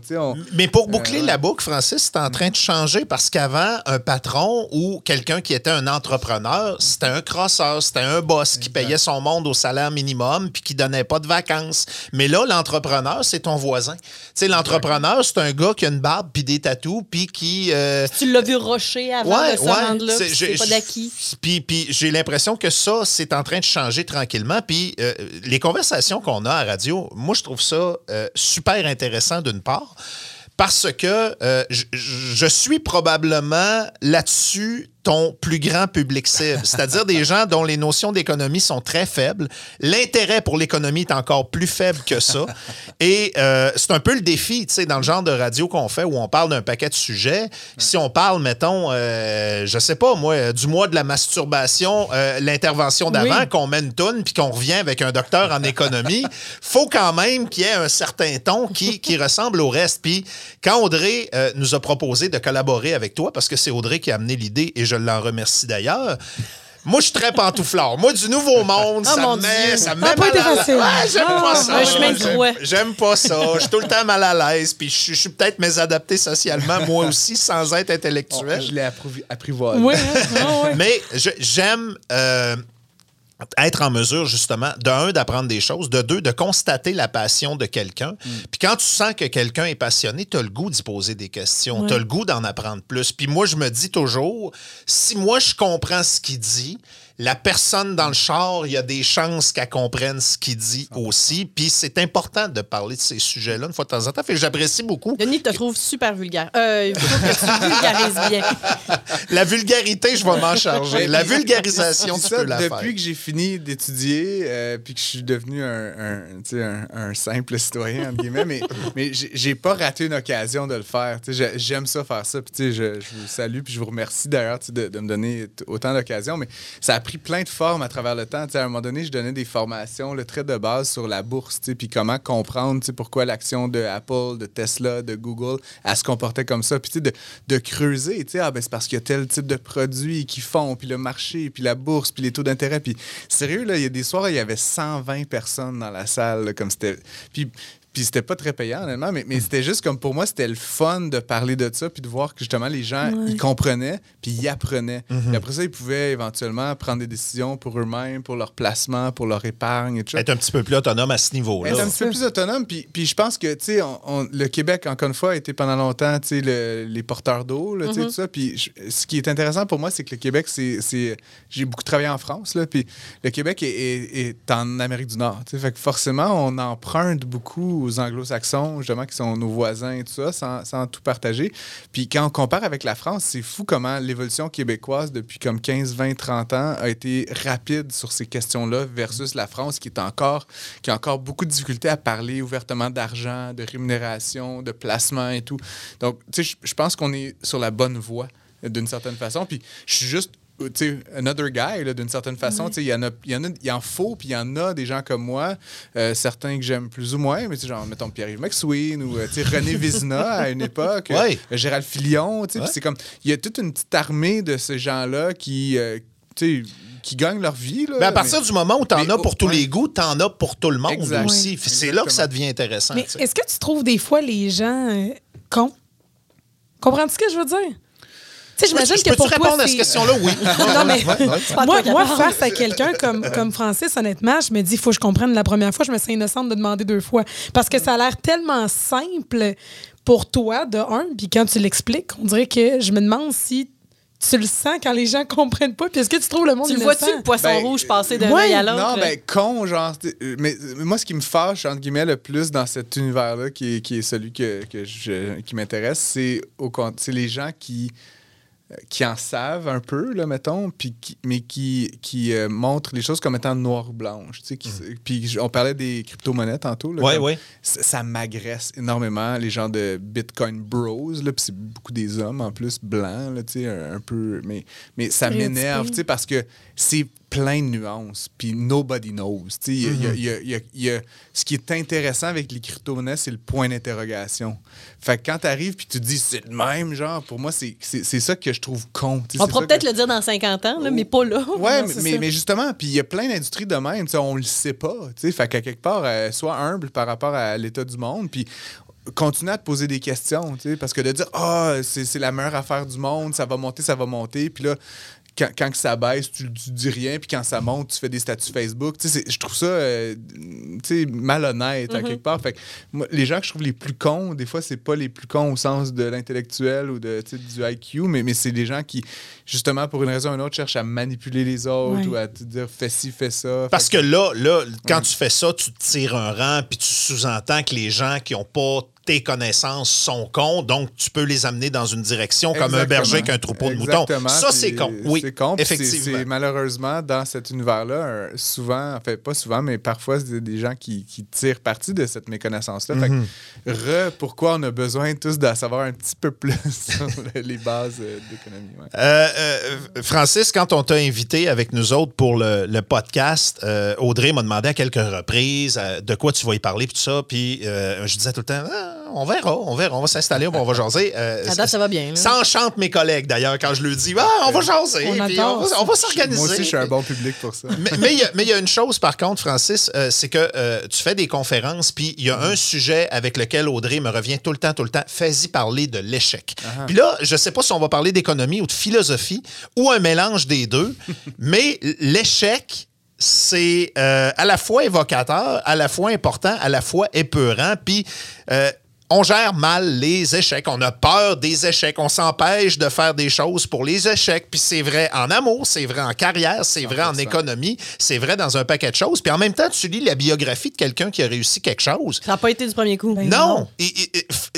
Mais pour boucler Euh, ouais. la boucle, Francis, c'est en train de changer parce qu'avant, un patron ou quelqu'un qui était un entrepreneur, c'était un crosseur, c'était un boss qui payait son monde au salaire minimum puis qui donnait pas de vacances. Mais là, l'entrepreneur, c'est ton voisin. Tu sais, l'entrepreneur, c'est un gars qui a une barbe puis des tatous puis qui... euh, Tu l'as vu rocher avant de se rendre là, c'est- pas d'acquis. Puis, puis j'ai l'impression que ça, c'est en train de changer tranquillement. Puis euh, les conversations qu'on a à radio, moi, je trouve ça euh, super intéressant d'une part. Parce que euh, je- je suis probablement là-dessus ton plus grand public cible, c'est-à-dire des gens dont les notions d'économie sont très faibles. L'intérêt pour l'économie est encore plus faible que ça. Et euh, c'est un peu le défi, tu sais, dans le genre de radio qu'on fait où on parle d'un paquet de sujets. Si on parle, mettons, euh, je sais pas, moi, euh, du mois de la masturbation, euh, l'intervention d'avant, Oui. qu'on met une toune puis qu'on revient avec un docteur en économie, faut quand même qu'il y ait un certain ton qui, qui ressemble au reste. Puis quand Audrey nous a proposé de collaborer avec toi, parce que c'est Audrey qui a amené l'idée et je l'en remercie d'ailleurs. Moi, je suis très pantouflard. Moi, du nouveau monde, Oh, ça mon me met, Dieu. ça me Ça a met mal à. Ouais, j'aime Ah, pas ça. chemin de J'aime- pas ça. Je suis tout le temps mal à l'aise. Puis je suis- je peut-être mésadapté socialement, moi aussi, sans être intellectuel. je l'ai apprivoisé. Oui, hein? Ah, ouais. Mais je- j'aime euh, être en mesure, justement, de un, d'apprendre des choses, de deux, de constater la passion de quelqu'un. Mm. Puis quand tu sens que quelqu'un est passionné, tu as le goût d'y poser des questions, Ouais. tu as le goût d'en apprendre plus. Puis moi, je me dis toujours, si moi, je comprends ce qu'il dit, la personne dans le char, il y a des chances qu'elle comprenne ce qu'il dit aussi. Puis c'est important de parler de ces sujets-là une fois de temps en temps. Fait que j'apprécie beaucoup. Denis te trouve super vulgaire. Euh, il faut que tu vulgarises bien. La vulgarité, je vais m'en charger. La vulgarisation, C'est tu ça, peux la depuis faire. que j'ai fini d'étudier, euh, puis que je suis devenu un, un, tu sais, un, un simple citoyen, entre guillemets, mais, mais j'ai pas raté une occasion de le faire. J'aime ça faire ça. Puis, tu sais, je, je vous salue, puis je vous remercie d'ailleurs de, de me donner autant d'occasions. Mais ça a pris plein de formes à travers le temps. Tu sais, à un moment donné, je donnais des formations, le trait de base sur la bourse, puis comment comprendre pourquoi l'action de Apple, de Tesla, de Google, elle se comportait comme ça. Puis de, de creuser, ah, ben, c'est parce qu'il y a tel type de produits qui font, puis le marché, puis la bourse, puis les taux d'intérêt. Puis sérieux, il y a des soirs, il y avait 120 personnes dans la salle, comme c'était... Puis puis c'était pas très payant, honnêtement, mais, mais c'était juste comme pour moi, c'était le fun de parler de ça, puis de voir que justement les gens, ils comprenaient, puis ils apprenaient. Puis après ça, ils pouvaient éventuellement prendre des décisions pour eux-mêmes, pour leur placement, pour leur épargne et tout. Être un petit peu plus autonome à ce niveau-là. Être un petit peu plus autonome. Puis, puis je pense que, tu sais, on- on- le Québec, encore une fois, a été pendant longtemps, tu sais, le- les porteurs d'eau, là, tu sais, tout ça. Puis je- ce qui est intéressant pour moi, c'est que le Québec, c'est... c'est- J'ai beaucoup travaillé en France, là, puis le Québec est, est- est en Amérique du Nord, tu sais. Fait que forcément, on emprunte beaucoup aux anglo-saxons, justement, qui sont nos voisins et tout ça, sans, tout partager. Puis quand on compare avec la France, c'est fou comment l'évolution québécoise, depuis comme 15, 20, 30 ans, a été rapide sur ces questions-là versus la France, qui est encore, qui a encore beaucoup de difficultés à parler ouvertement d'argent, de rémunération, de placement et tout. Donc, tu sais, je- pense qu'on est sur la bonne voie d'une certaine façon. Puis je suis juste another guy, là, d'une certaine façon. Tu sais, Il y en a, il y en a, il en faut, puis il y en a des gens comme moi, euh, certains que j'aime plus ou moins, mais tu sais, genre, mettons Pierre-Yves McSween ou euh, tu sais, René Vizina à une époque, euh. Gérald Filion, Ouais. c'est comme, il y a toute une petite armée de ces gens-là qui, euh, tu sais, qui gagnent leur vie. Là, Mais à partir du moment où tu en mais as pour tous ouais. les goûts, tu en as pour tout le monde aussi. C'est là que ça devient intéressant. Mais est-ce que tu trouves des fois les gens euh, cons? Comprends-tu ce que je veux dire? Tu sais, j'imagine que pour toi, répondre à cette question-là? Oui. Non, mais moi, moi, face à quelqu'un comme, comme Francis, honnêtement, je me dis, il faut que je comprenne la première fois, je me sens innocente de demander deux fois. Parce que ça a l'air tellement simple pour toi, de un, puis quand tu l'expliques, on dirait que je me demande si tu le sens quand les gens comprennent pas. Puis est-ce que tu trouves le monde Tu vois-tu, le poisson Ben, rouge passer d'un ouais, à l'autre? Non, ben con, genre. euh, Mais mais moi, ce qui me fâche, entre guillemets, le plus dans cet univers-là, qui est, qui est celui que, que je, qui m'intéresse, c'est au con- c'est les gens qui, euh, qui en savent un peu, là, mettons, puis qui- mais qui, qui euh, montrent les choses comme étant noir ou blanche. tu sais, qui- Puis on parlait des crypto-monnaies tantôt. Là, Ouais, comme- ouais. ça, ça m'agresse énormément, les gens de Bitcoin Bros, là, puis c'est beaucoup des hommes en plus, blancs, là, tu sais, un, un peu. Mais, mais ça m'énerve, tu sais, parce que c'est plein de nuances, puis nobody knows. ce qui est intéressant avec les crypto-monnaies, c'est le point d'interrogation. Fait que quand tu arrives puis tu dis c'est le même, genre, pour moi, c'est c'est- c'est ça que je trouve con. On pourra peut-être que- le dire dans 50 ans, là, mais pas là. Ouais, Non, mais, mais, justement, puis il y a plein d'industries de même, tu sais, on le sait pas. tu sais, Fait qu'à quelque part, euh, sois humble par rapport à l'état du monde, puis continue à te poser des questions, tu sais, parce que de dire ah c'est c'est la meilleure affaire du monde, ça va monter, ça va monter, puis là quand, quand que ça baisse, tu, tu dis rien, puis quand ça monte, tu fais des statuts Facebook. Tu sais, c'est- je trouve ça euh, tu sais, malhonnête à quelque part. Fait que moi, les gens que je trouve les plus cons, des fois, c'est pas les plus cons au sens de l'intellectuel ou de, du IQ, mais, mais c'est des gens qui, justement, pour une raison ou une autre, cherchent à manipuler les autres Ouais. ou à te dire fais ci, fais ça. Parce Fait que là, là quand tu fais ça, tu te tires un rang, puis tu sous-entends que les gens qui n'ont pas tes connaissances sont cons, donc tu peux les amener dans une direction comme un berger qu'un troupeau de moutons. Ça, c'est con. Oui, c'est con. effectivement. C'est malheureusement dans cet univers-là, un- souvent, en fait, pas souvent, mais parfois, c'est des gens qui, qui tirent parti de cette méconnaissance-là. Fait que, re, pourquoi on a besoin tous d'en savoir un petit peu plus sur les bases euh, d'économie. ouais. Euh, euh, Francis, quand on t'a invité avec nous autres pour le, le podcast, euh, Audrey m'a demandé à quelques reprises de quoi tu vas y parler, puis tout ça. Puis je disais tout le temps, Ah, on verra, on verra, on va s'installer, on va jaser. Euh, À date, ça va bien. là. Ça enchante mes collègues d'ailleurs quand je leur dis, ah, on va jaser, On puis on va, ça. s'organiser. Moi aussi, je suis un bon public pour ça. mais mais il y a- mais il y, a une chose, par contre, Francis, euh, c'est que euh, tu fais des conférences, puis il y a un sujet avec lequel Audrey me revient tout le temps, tout le temps. Fais-y parler de l'échec. Puis là, je sais pas si on va parler d'économie ou de philosophie ou un mélange des deux, mais l'échec, c'est euh, à la fois évocateur, à la fois important, à la fois épeurant, puis... euh, on gère mal les échecs. On a peur des échecs. On s'empêche de faire des choses pour les échecs. Puis c'est vrai en amour, c'est vrai en carrière, c'est vrai en 100%. économie, c'est vrai dans un paquet de choses. Puis en même temps, tu lis la biographie de quelqu'un qui a réussi quelque chose. Ça n'a pas été du premier coup. Ben, Non! non. Et- et- et- f-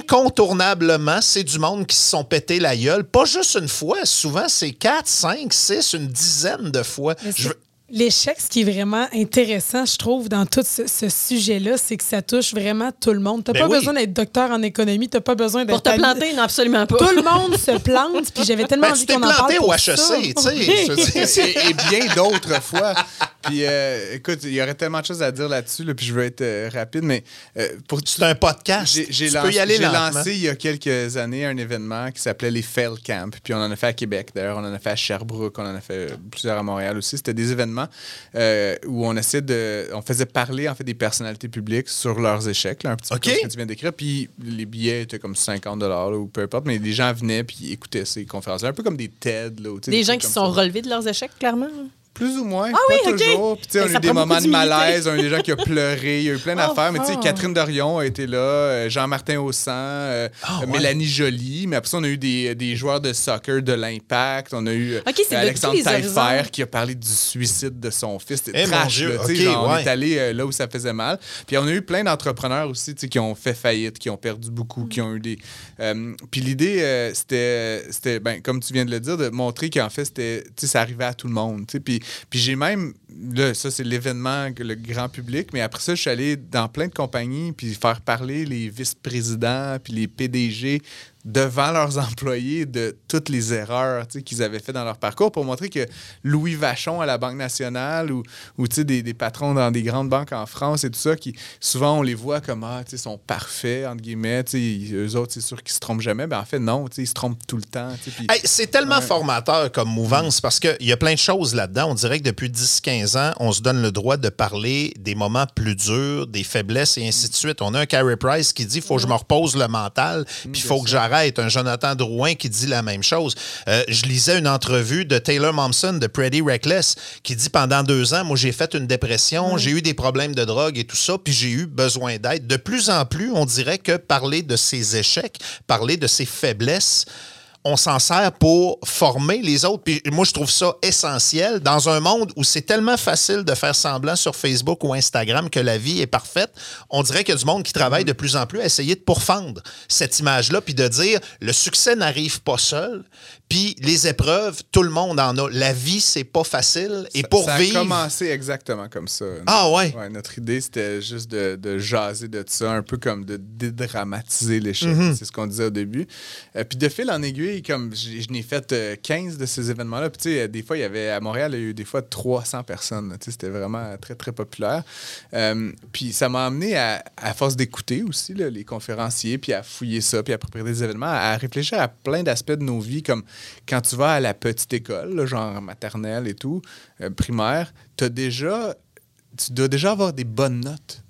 incontournablement, c'est du monde qui se sont pété la gueule. Pas juste une fois. Souvent, c'est 4, 5, 6, une dizaine de fois. Je L'échec, ce qui est vraiment intéressant, je trouve, dans tout ce, ce sujet-là, c'est que ça touche vraiment tout le monde. Tu Ben pas oui. besoin d'être docteur en économie, tu pas besoin d'être... Pour te planter, non, absolument pas. Tout le monde se plante, puis j'avais tellement Ben, envie tu t'es qu'on en parle planté pour au ça. HEC, tu sais. Et bien d'autres fois. Puis, euh, écoute, il y aurait tellement de choses à dire là-dessus, là, puis je vais être euh, rapide, mais euh, pour C'est un podcast. J'ai j'ai tu lancé, peux y aller j'ai lentement. lancé il y a quelques années un événement qui s'appelait les Fail Camp. Puis on en a fait à Québec, d'ailleurs. On en a fait à Sherbrooke. On en a fait plusieurs à Montréal aussi. C'était des événements euh, où on essaie de. On faisait parler en fait des personnalités publiques sur leurs échecs, là, un petit peu comme ce que tu viens d'écrire. Puis les billets étaient comme 50 là, ou peu importe. Mais les gens venaient puis écoutaient ces conférences Un peu comme des TED. Là, ou, Des des gens qui se sont ça. relevés de leurs échecs, clairement. Plus ou moins. Ah pas oui, OK. toujours. Puis, tu sais, on a eu des moments de malaise, on a eu des gens qui ont pleuré, il y a eu plein d'affaires. Mais tu sais. Catherine Dorion a été là, euh, Jean-Martin Haussan, euh, Ah, euh, ouais. Mélanie Joly. Mais après ça, on a eu des, des joueurs de soccer de l'Impact. On a eu euh, Alexandre Taillefer qui a parlé du suicide de son fils. C'était Eh, mon trash, là, genre, On est allé euh, là où ça faisait mal. Puis on a eu plein d'entrepreneurs aussi tu sais, qui ont fait faillite, qui ont perdu beaucoup, qui ont eu des... euh, puis l'idée, euh, c'était, c'était ben, comme tu viens de le dire, de montrer qu'en fait, c'était, tu sais, ça arrivait à tout le monde. tu sais. Puis, puis j'ai même, là, ça c'est l'événement, le grand public, mais après ça, je suis allé dans plein de compagnies, puis faire parler les vice-présidents, puis les PDG devant leurs employés de toutes les erreurs qu'ils avaient fait dans leur parcours pour montrer que Louis Vachon à la Banque nationale ou, des, des patrons dans des grandes banques en France et tout ça, qui souvent on les voit comme ah, sont parfaits, entre guillemets, eux autres, c'est sûr qu'ils se trompent jamais. Ben, en fait, non, ils se trompent tout le temps. Hey, c'est tellement Ouais. formateur comme mouvance parce qu'il y a plein de choses là-dedans. On dirait que depuis 10-15 ans, on se donne le droit de parler des moments plus durs, des faiblesses et ainsi de suite. On a un Carey Price qui dit faut que je me repose le mental, puis il faut que j'arrête. Un Jonathan Drouin qui dit la même chose. Euh, je lisais une entrevue de Taylor Momsen de Pretty Reckless qui dit pendant deux ans, moi j'ai fait une dépression, j'ai eu des problèmes de drogue et tout ça, puis j'ai eu besoin d'aide. De plus en plus, on dirait que parler de ses échecs, parler de ses faiblesses, on s'en sert pour former les autres. Puis moi, je trouve ça essentiel dans un monde où c'est tellement facile de faire semblant sur Facebook ou Instagram que la vie est parfaite. On dirait qu'il y a du monde qui travaille de plus en plus à essayer de pourfendre cette image-là, puis de dire le succès n'arrive pas seul, puis les épreuves, tout le monde en a. La vie, c'est pas facile. Et pour ça a vivre. commencé exactement comme ça. Ah ouais. Ouais, notre idée, c'était juste de, de jaser de ça, un peu comme de dédramatiser l'échec. Mhm. C'est ce qu'on disait au début. Euh, puis de fil en aiguille, comme je n'ai fait euh, 15 de ces événements-là. Puis tu sais, des fois, il y avait à Montréal, il y a eu des fois 300 personnes. Tu sais, C'était vraiment très, très populaire. Euh, puis ça m'a amené à, à force d'écouter aussi là, les conférenciers, puis à fouiller ça, puis à préparer des événements, à réfléchir à plein d'aspects de nos vies, comme quand tu vas à la petite école, là, genre maternelle et tout, euh, primaire, tu as déjà tu dois déjà avoir des bonnes notes.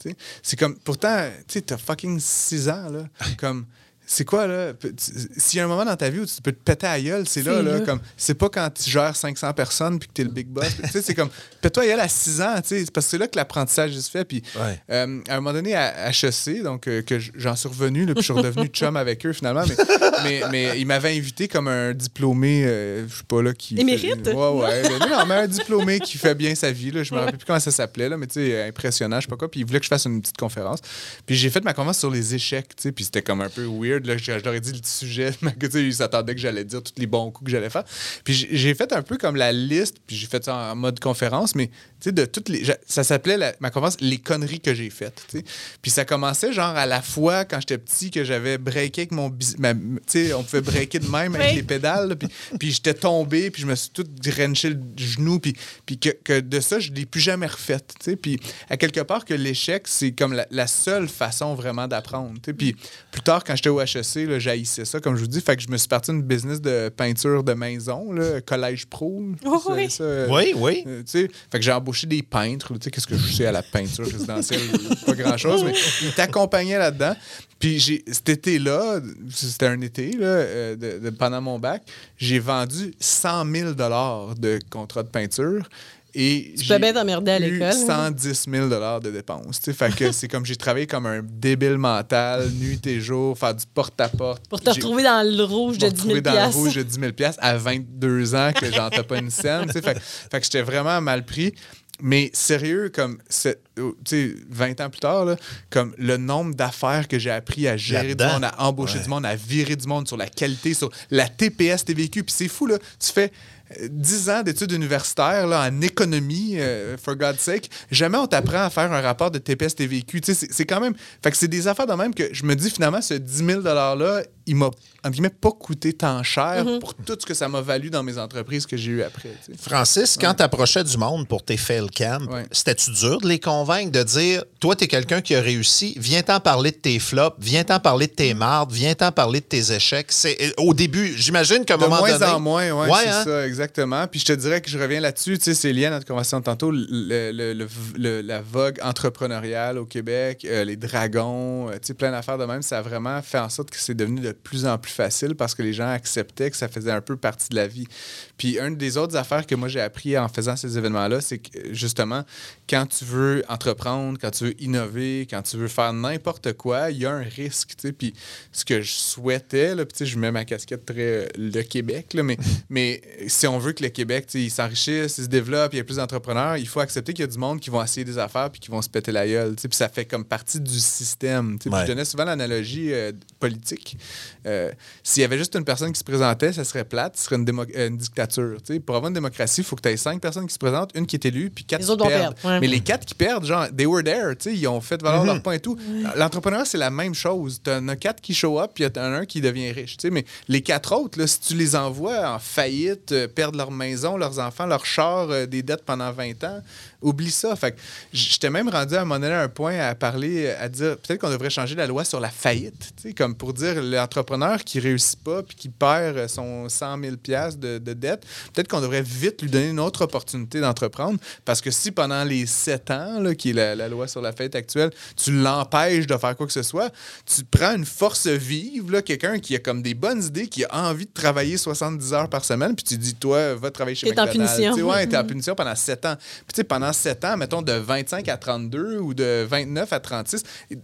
C'est comme, pourtant, tu sais, t'as fucking 6 ans, là. Comme, c'est quoi, là? S'il y a un moment dans ta vie où tu peux te péter à gueule, c'est là, là. là. Comme, c'est pas quand tu gères 500 personnes puis que t'es le big boss. tu sais, c'est comme, pète-toi à gueule à 6 ans, tu sais. Parce que c'est là que l'apprentissage se fait. Puis, Ouais. euh, à un moment donné, à HEC, donc, euh, que j'en suis revenu, là, puis je suis redevenu chum avec eux, finalement. Mais, mais, mais ils m'avaient invité comme un diplômé, euh, je sais pas, là, qui... Émérite? Ouais, ouais. Mais non, mais un diplômé qui fait bien sa vie, là. Je me rappelle plus comment ça s'appelait, là, mais tu sais, impressionnant, je sais pas quoi. Puis il voulait que je fasse une petite conférence. Puis j'ai fait ma conférence sur les échecs, tu sais, puis c'était comme un peu weird, là. Je, je leur ai dit le sujet, mais que, ils s'attendaient que j'allais dire tous les bons coups que j'allais faire. Puis j'ai- fait un peu comme la liste, puis j'ai fait ça en mode conférence, mais de toutes les. Ça s'appelait la- ma conférence Les conneries que j'ai faites. Puis ça commençait genre à la fois quand j'étais petit que j'avais breaké avec mon. ma- on pouvait breaker de même avec Oui. les pédales, là, puis, puis j'étais tombé, puis je me suis tout drenché le genou, puis, puis que, que de ça, je ne l'ai plus jamais refait. tu sais. Puis à quelque part que l'échec, c'est comme la, la seule façon vraiment d'apprendre. Puis plus tard, quand j'étais au HEC, là, j'haïssais ça, comme je vous dis, fait que je me suis parti d'une business de peinture de maison, là, collège pro. Oh, oui. ça, Oui, oui. euh, tu sais, fait que j'ai embauché des peintres. Tu sais, qu'est-ce que je sais à la peinture résidentielle? pas grand-chose, mais ils t'accompagnaient là-dedans. Puis j'ai, cet été-là, c'était un été, là, euh, de- de- pendant mon bac, j'ai vendu 100 000 de contrats de peinture. Et Tu j'ai peux bien t'emmerder à l'école. 110 000 de dépenses. tu sais. Fait que c'est comme j'ai travaillé comme un débile mental, nuit et jour, faire du porte-à-porte. Pour te retrouver dans le rouge de me 10 000 retrouver dans le rouge de 10 000 à 22 ans que j'en pas une scène. tu sais. Fait, fait que j'étais vraiment mal pris. Mais sérieux, comme c'est- oh, tu sais, 20 ans plus tard, là, comme le nombre d'affaires que j'ai appris à gérer du monde, à embaucher du monde, à virer du monde sur la qualité, sur la TPS, TVQ. Puis c'est fou, là. Tu fais 10 ans d'études universitaires en économie, euh, for God's sake. Jamais on t'apprend à faire un rapport de TPS, TVQ. C'est quand même. Fait que c'est des affaires de même que je me dis finalement, ce 10 000 $-là, il m'a, entre guillemets, pas coûté tant cher pour tout ce que ça m'a valu dans mes entreprises que j'ai eues après. tu sais. Francis, quand tu approchais du monde pour tes fail camps, Ouais. c'était-tu dur de les convaincre de dire Toi, tu es quelqu'un qui a réussi, viens t'en parler de tes flops, viens t'en parler de tes mardes, viens t'en parler de tes échecs. C'est, euh, au début, j'imagine qu'à un De moment moins donné. en moins, ouais, Ouais, c'est hein? ça, exactement. Puis je te dirais que je reviens là-dessus, tu sais, c'est lié à notre conversation de tantôt, le- le- le- le- la vogue entrepreneuriale au Québec, euh, les dragons, euh, tu sais, plein d'affaires de même, ça a vraiment fait en sorte que c'est devenu de plus en plus parce que les gens acceptaient que ça faisait un peu partie de la vie. Puis une des autres affaires que moi j'ai appris en faisant ces événements-là, c'est que justement, quand tu veux entreprendre, quand tu veux innover, quand tu veux faire n'importe quoi, il y a un risque, tu sais. Puis ce que je souhaitais, là, puis je mets ma casquette très euh, le Québec, là, mais, mais si on veut que le Québec, s'enrichisse, il se développe, il y a plus d'entrepreneurs, il faut accepter qu'il y a du monde qui vont essayer des affaires puis qui vont se péter la gueule. Puis ça fait comme partie du système. Ouais. Je donnais souvent l'analogie euh, politique. Euh, S'il y avait juste une personne qui se présentait, ça serait plate, ce serait une, euh, une dictature. Tu. Pour avoir une démocratie, il faut que tu aies cinq personnes qui se présentent, une qui est élue, puis quatre Les qui autres perdent. perdre, ouais. Mais les quatre qui perdent, genre, they were there, tu ils ont fait valoir leur point et tout. L'entrepreneur, c'est la même chose. Tu en as quatre qui show up, puis il y en a un qui devient riche. tu. Mais les quatre autres, là, si tu les envoies en faillite, euh, perdre leur maison, leurs enfants, leur char, euh, des dettes pendant 20 ans, oublie ça. Fait j'étais même rendu à un moment donné à un point à parler, à dire peut-être qu'on devrait changer la loi sur la faillite. tu sais, Comme pour dire l'entrepreneur qui réussit pas puis qui perd son 100 000 piastres de, de dette, peut-être qu'on devrait vite lui donner une autre opportunité d'entreprendre. Parce que si pendant les 7 ans, là, qui est la, la loi sur la faillite actuelle, tu l'empêches de faire quoi que ce soit, tu prends une force vive, là, quelqu'un qui a comme des bonnes idées, qui a envie de travailler 70 heures par semaine, puis tu dis, toi, va travailler chez T'es en McDonald's. punition. Ouais, t'es en punition pendant 7 ans. Puis tu sais, pendant 7 ans, mettons de 25 à 32 ou de 29 à 36,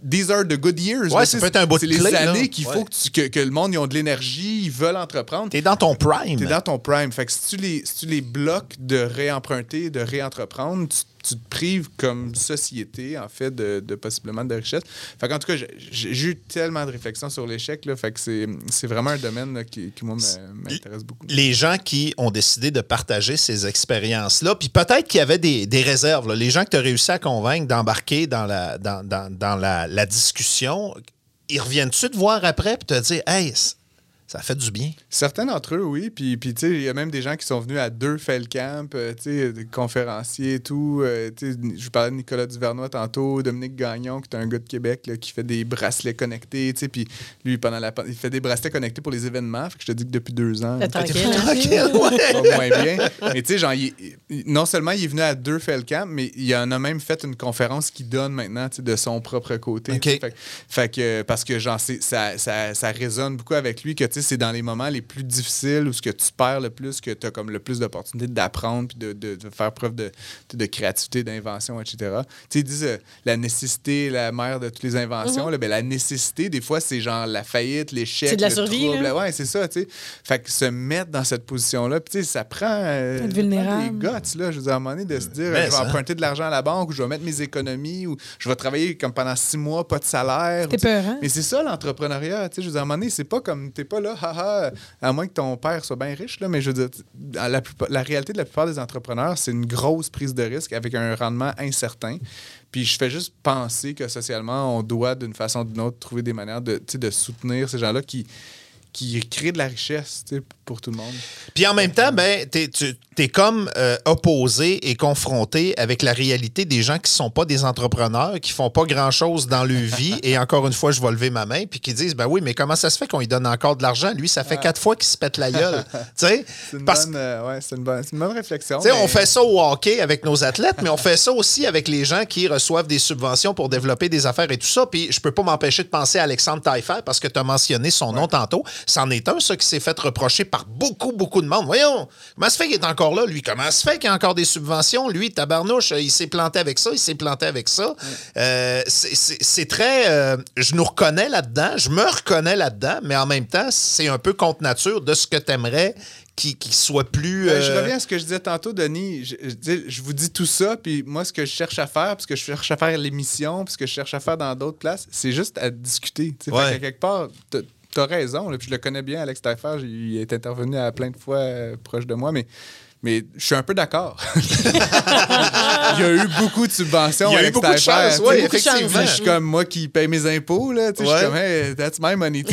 these are the good years. Ouais, là, ça tu sais, peut être un bout C'est de les clé, là. années qu'il faut Ouais. que, tu- que, que le monde ils ont de l'énergie, ils veulent entreprendre. T'es dans ton prime. T'es dans ton prime. Fait que si tu les, si tu les bloques de réemprunter, de réentreprendre, tu, tu te prives comme société, en fait, de, de possiblement de richesse. Fait qu'en tout cas, j'ai- eu tellement de réflexions sur l'échec, là. Fait que c'est vraiment un domaine là, qui, qui, moi, m'intéresse beaucoup. les gens qui ont décidé de partager ces expériences-là, puis peut-être qu'il y avait des, des réserves, là. les gens que tu as réussi à convaincre d'embarquer dans la, dans, dans- dans la, la discussion, ils reviennent-tu te voir après et te dire Hey, ça fait du bien? Certains d'entre eux, oui. Puis, puis tu sais, il y a même des gens qui sont venus à deux Fellcamp, euh, tu sais, des conférenciers et tout. Euh, tu sais, je vous parlais de Nicolas Duvernois tantôt, Dominique Gagnon, qui est un gars de Québec, là, qui fait des bracelets connectés, tu sais. Puis lui, pendant la il fait des bracelets connectés pour les événements. Fait que je te dis que depuis deux ans. Tranquille. hein? Tranquille, ouais. pas moins bien. Mais tu sais, genre, il- il- non seulement il est venu à deux Fellcamp, mais il en a même fait une conférence qu'il donne maintenant, tu sais, de son propre côté. OK. tu sais. Fait, que- fait que, parce que, genre, c'est- ça, ça, ça résonne beaucoup avec lui que, tu sais, c'est dans les moments les plus difficiles où ce que tu perds le plus, que tu as comme le plus d'opportunités d'apprendre puis de, de- de faire preuve de, de créativité, d'invention, etc. Tu sais, ils disent euh, la nécessité, la mère de toutes les inventions. là, ben, la nécessité, des fois, c'est genre la faillite, l'échec. C'est de la le survie, trouble. là. Ouais, c'est ça, tu sais. Fait que se mettre dans cette position-là, puis tu sais, ça prend, euh, Être vulnérable. des guts, là. Je veux dire, à un moment donné, de se dire, euh, je vais ça. emprunter de l'argent à la banque ou je vais mettre mes économies ou je vais travailler comme pendant six mois, pas de salaire. Sais. peur, hein? Mais c'est ça, l'entrepreneuriat. Tu sais, je veux dire, à un moment donné, c'est pas comme, t'es pas là, haha, à moins que ton père soit bien riche, là, mais je veux dire, la, réalité de la plupart des entrepreneurs, c'est une grosse prise de risque avec un rendement incertain. Puis je fais juste penser que socialement, on doit, d'une façon ou d'une autre, trouver des manières de, soutenir ces gens-là qui, créent de la richesse pour tout le monde. Puis en même temps, ben, tu es comme euh, opposé et confronté avec la réalité des gens qui sont pas des entrepreneurs, qui font pas grand-chose dans leur vie. et encore une fois, je vais lever ma main, puis qui disent, ben oui, mais comment ça se fait qu'on lui donne encore de l'argent? Lui, ça fait quatre fois qu'il se pète la gueule. tu sais? C'est une, Parce euh, ouais, c'est une, bonne, une bonne réflexion. Mais- on fait ça au hockey avec nos athlètes, mais on fait ça aussi avec les gens qui reçoivent des subventions pour développer des affaires et tout ça. Puis je peux pas m'empêcher de penser à Alexandre Taillefer parce que tu as mentionné son nom tantôt. C'en est un, ça, qui s'est fait reprocher par beaucoup, beaucoup de monde. Voyons, comment fait qu'il est encore là, lui? Comment se fait qu'il y a encore des subventions? Lui, tabarnouche, il s'est planté avec ça, il s'est planté avec ça. Euh, c'est- très... euh, je nous reconnais là-dedans, je me reconnais là-dedans, mais en même temps, c'est un peu contre nature de ce que tu aimerais qu'il qu'il soit plus... Ben, je euh, reviens à ce que je disais tantôt, Denis. Je, je dis- je vous dis tout ça, puis moi, ce que je cherche à faire, puis ce que je cherche à faire l'émission, puis ce que je cherche à faire dans d'autres places, c'est juste à discuter. Fait Ouais. quelque part, t'as- raison, là, puis je le connais bien, Alex j'ai- il est intervenu à plein de fois euh, proche de moi, mais, mais je suis un peu d'accord. il y a eu beaucoup de subventions. Il y a eu beaucoup de chance, oui, effectivement. Je suis comme moi qui paye mes impôts, là. Tu sais, Je Ouais. suis comme, hey, that's my money.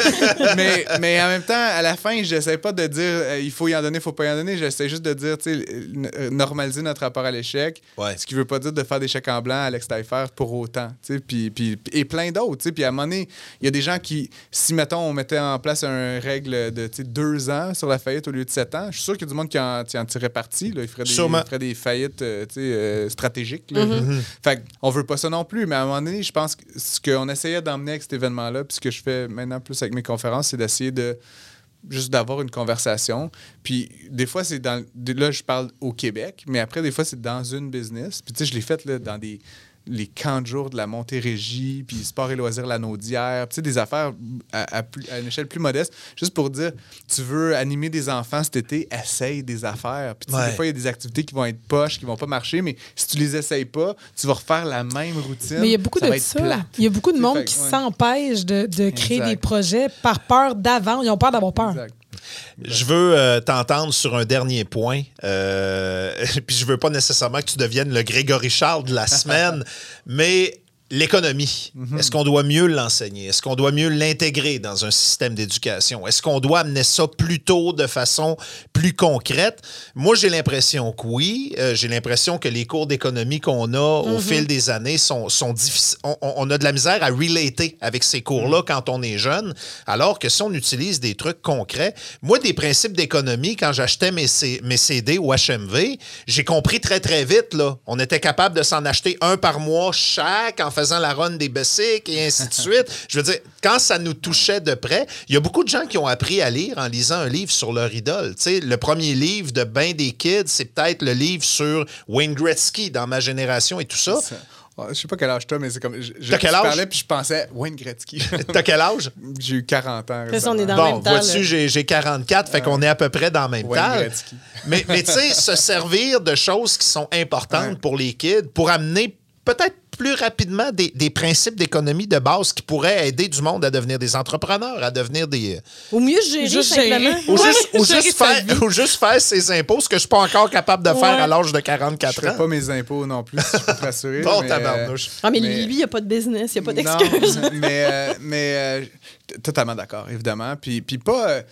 mais, mais en même temps, à la fin, j'essaie pas de dire euh, il faut y en donner, il faut pas y en donner. J'essaie juste de dire, tu sais, normaliser notre rapport à l'échec. Ouais. Ce qui veut pas dire de faire des chèques en blanc à Alex Taillefer pour autant. tu sais, Puis, puis, et plein d'autres. tu sais. Puis à un moment donné, il y a des gens qui, si mettons, on mettait en place une règle de tu sais, deux ans sur la faillite au lieu de sept ans, je suis sûr qu'il y a du monde qui en, en tirerait parti. Là. Il, ferait des, il ferait des faillites euh, tu sais, euh, stratégiques. là. Fait on veut pas ça non plus, mais à un moment donné, je pense que ce qu'on essayait d'emmener avec cet événement-là, puis ce que je fais maintenant plus avec mes conférences, c'est d'essayer de juste d'avoir une conversation. Puis des fois, c'est dans. Là, je parle au Québec, mais après, des fois, c'est dans une business. Puis tu sais, je l'ai fait là, dans des les camps de jour de la Montérégie, puis sport et loisirs la Naudière, tu sais, des affaires à, à plus- à une échelle plus modeste, juste pour dire, tu veux animer des enfants cet été, essaye des affaires. Puis tu sais, Ouais. des fois, il y a des activités qui vont être poches, qui vont pas marcher, mais si tu les essayes pas, tu vas refaire la même routine. Mais il y a beaucoup ça de ça. plate. Il y a beaucoup de Tu sais, monde fait qui ouais. s'empêche de, de créer Exact. des projets par peur d'avant. Ils ont peur d'avoir peur. Exact. Je veux euh, t'entendre sur un dernier point. Euh, puis je veux pas nécessairement que tu deviennes le Grégory Charles de la semaine, mais l'économie. Est-ce qu'on doit mieux l'enseigner? Est-ce qu'on doit mieux l'intégrer dans un système d'éducation? Est-ce qu'on doit amener ça plus tôt de façon plus concrète? Moi, j'ai l'impression que oui. Euh, j'ai l'impression que les cours d'économie qu'on a au fil des années sont, sont difficiles. On, a de la misère à relater avec ces cours-là quand on est jeune, alors que si on utilise des trucs concrets, moi, des principes d'économie, quand j'achetais mes, C- mes CD au HMV, j'ai compris très, très vite. Là. On était capable de s'en acheter un par mois chaque en faisant la run des basics et ainsi de suite. Je veux dire, quand ça nous touchait de près, il y a beaucoup de gens qui ont appris à lire en lisant un livre sur leur idole. Tu sais, le premier livre de ben des kids, c'est peut-être le livre sur Wayne Gretzky dans ma génération et tout ça. Je sais pas quel âge t'as, mais c'est comme. je- je- T'as quel âge? parlais, puis je pensais Wayne Gretzky. T'as quel âge? J'ai eu 40 ans. Ça, on est dans le Bon, même temps. vois-tu, j'ai j'ai 44, fait qu'on est à peu près dans le même Wayne temps. Gretzky. Mais, mais tu sais, se servir de choses qui sont importantes Ouais. pour les kids, pour amener peut-être plus rapidement des, des principes d'économie de base qui pourraient aider du monde à devenir des entrepreneurs, à devenir des... Ou mieux gérer Juste simplement. gérer. Ou, juste, ou, gérer juste sa faire, ou juste faire ses impôts, ce que je suis pas encore capable de faire Ouais. à l'âge de Je 44 ferai ans. pas mes impôts non plus, si je peux te rassurer. Bon, mais, tabarnouche. Ah, mais, Mais- lui, il n'y a pas de business, il n'y a pas Non, d'excuse. mais, euh, mais euh, totalement d'accord, évidemment. Puis, puis pas. euh,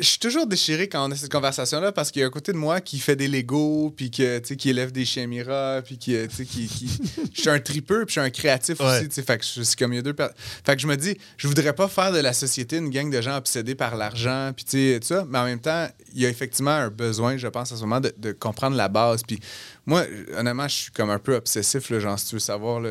je suis toujours déchiré quand on a cette conversation-là parce qu'il y a un côté de moi qui fait des Legos, puis que, qui élève des chiens Mira, puis qui, qui, qui- Je suis un tripeux, puis je suis un créatif Ouais. aussi, tu sais. Fait que je suis comme il y a deux per- Fait que je me dis, je voudrais pas faire de la société une gang de gens obsédés par l'argent, puis tu sais, tout ça. Mais en même temps, il y a effectivement un besoin, je pense, à ce moment, de, de comprendre la base. Puis moi, honnêtement, je suis comme un peu obsessif, là, genre, si tu veux savoir.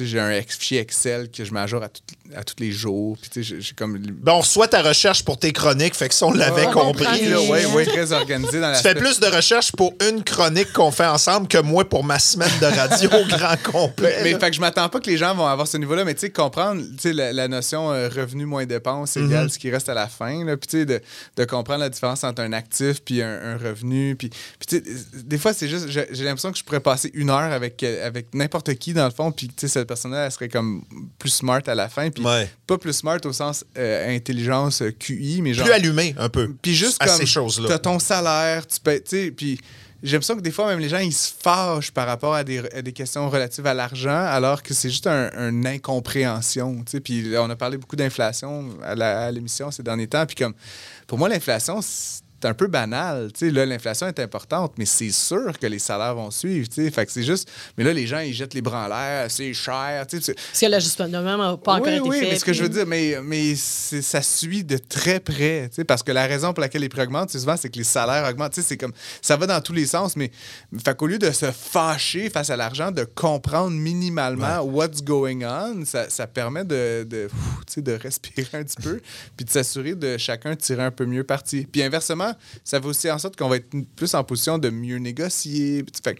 j'ai un fichier Excel que je m'ajoute à, tout- à tous les jours. Puis, tu sais, j'ai- comme. Bon, on reçoit ta recherche pour tes chroniques, fait que ça, on l'avait compris. là, ouais, Oui, ouais. oui, très organisé dans la. Tu fais plus de recherches pour une chronique qu'on fait ensemble que moi pour ma semaine de radio au grand complet. Mais là. fait que je m'attends pas que les gens vont avoir ce niveau-là, mais tu sais, comprendre tu sais, la, la notion euh, revenu moins dépenses Mhm. égale ce qui reste à la fin. Là, puis tu sais, de, de comprendre la différence entre un actif puis un, un revenu. Puis, puis tu sais, des fois, c'est juste, j'ai j'ai l'impression que je pourrais passer une heure avec, avec n'importe qui dans le fond, puis tu sais, cette personne-là, elle serait comme plus smart à la fin. Puis Ouais. pas plus smart au sens euh, intelligence euh, QI, mais genre. Plus allumé un peu. Puis juste à comme ces choses-là. t'as ton salaire, tu payes, tu sais, puis j'ai l'impression que des fois même les gens ils se fâchent par rapport à des, à des questions relatives à l'argent, alors que c'est juste un, une incompréhension, tu sais. Puis on a parlé beaucoup d'inflation à la- à l'émission ces derniers temps, puis comme pour moi l'inflation c'est un peu banal, tu sais, là l'inflation est importante, mais c'est sûr que les salaires vont suivre, tu sais. Fait que c'est juste, mais là les gens ils jettent les bras en l'air, c'est cher, tu sais. Parce que l'ajustement n'a pas encore oui, été oui, fait. mais ce que je veux dire, mais, mais c'est- ça suit de très près, tu sais, parce que la raison pour laquelle les prix augmentent, c'est souvent c'est que les salaires augmentent, tu sais, c'est comme, ça va dans tous les sens, mais fait qu'au lieu de se fâcher face à l'argent, de comprendre minimalement what's going on, ça, ça permet de, de, sais, de respirer un petit peu, puis de s'assurer de chacun tirer un peu mieux parti. Puis inversement, ça fait aussi en sorte qu'on va être plus en position de mieux négocier, fait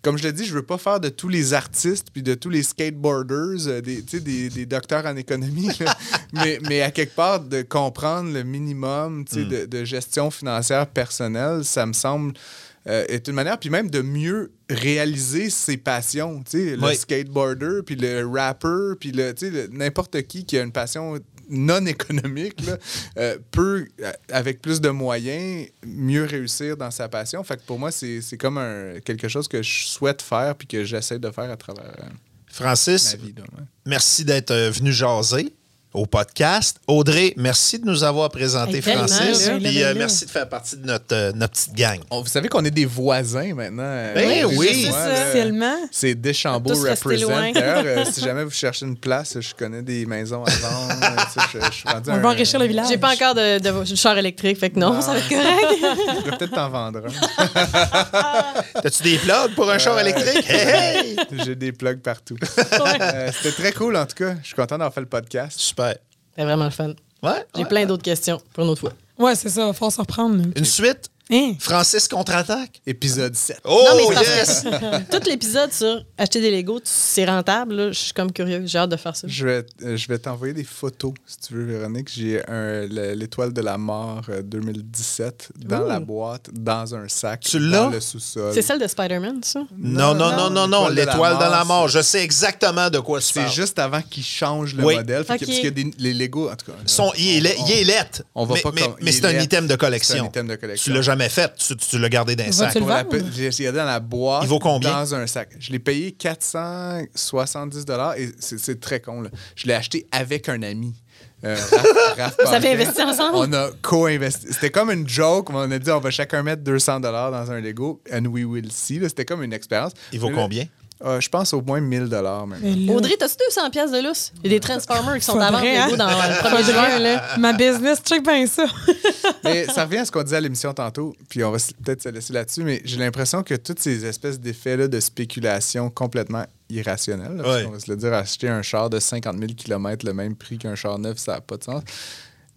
comme je l'ai dit, je veux pas faire de tous les artistes puis de tous les skateboarders euh, des, des, des docteurs en économie, là. mais, mais à quelque part, de comprendre le minimum sais, de, de gestion financière personnelle, ça me semble euh, être une manière, puis même de mieux réaliser ses passions. Le skateboarder, puis le rapper, puis le- n'importe qui qui a une passion non économique là, euh, peut, euh, avec plus de moyens, mieux réussir dans sa passion. Fait que pour moi, c'est comme un, quelque chose que je souhaite faire puis que j'essaie de faire à travers euh, Francis, ma vie. là, ouais. merci d'être venu jaser au podcast. Audrey, merci de nous avoir présenté Hey, tellement, Francis. Puis Là, euh, merci de faire partie de notre, euh, notre petite gang. On- vous savez qu'on est des voisins maintenant. euh, Ben juste oui. moi, C'est ça. Officiellement. C'est Deschambault represent. D'ailleurs, euh, si jamais vous cherchez une place, je connais des maisons à vendre. euh, je, je suis rendu On un- va enrichir le village. J'ai pas encore de, de char électrique, fait que non, Non. ça va être correct. Je pourrais peut-être t'en vendre un. T'as-tu des plugs pour un char électrique? Hey, hey! J'ai des plugs partout. Euh, C'était très cool, en tout cas. Je suis content d'avoir fait le podcast. Super. C'est vraiment le fun. Ouais. J'ai plein d'autres questions pour une autre fois. Ouais, c'est ça. Faut se reprendre. là. Une suite? Hein? Francis contre-attaque. Épisode 7. Oh, non, mais yes! tout l'épisode sur acheter des Legos, tu- c'est rentable. là. Je suis comme curieux. J'ai hâte de faire ça. Je vais, euh, je vais t'envoyer des photos, si tu veux, Véronique. J'ai l'étoile de la mort euh, 2017 dans Ouh. la boîte, dans un sac, Tu dans l'as? le sous-sol. C'est celle de Spider-Man, ça? Non, non, non, non, non. L'étoile de la L'étoile de la mort, Je sais exactement de quoi tu C'est parles. juste avant qu'ils changent le Oui. modèle. Parce que des- les Lego, en tout cas. Son, il est, on- il est lettre. on va mais, pas mais- mais c'est est un item de C'est un collection. item de Tu collection. l'as jamais fait. Tu, tu l'as gardé dans un sac. le Pour la vendre? pe- J'ai regardé dans la boîte. Il vaut combien? Dans un sac. Je l'ai payé 470 et c'est c'est très con. là. Je l'ai acheté avec un ami. Euh, Raph- Raph Vous avez investi ensemble? On a co-investi. C'était comme une joke. On a dit on va chacun mettre 200 dans un Lego and we will see. là. C'était comme une expérience. Il vaut combien? Euh, je pense au moins 1000 maintenant. Mais là, Audrey, t'as-tu 200 pièces de lousse? Il y a des Transformers qui sont à vendre hein? dans le premier. Là. Ma business, check bien ça. Mais ça revient à ce qu'on disait à l'émission tantôt, puis on va peut-être se laisser là-dessus, mais j'ai l'impression que toutes ces espèces d'effets-là de spéculation complètement irrationnels, là, parce Ouais. qu'on va se le dire, acheter un char de 50 000 km le même prix qu'un char neuf, ça n'a pas de sens.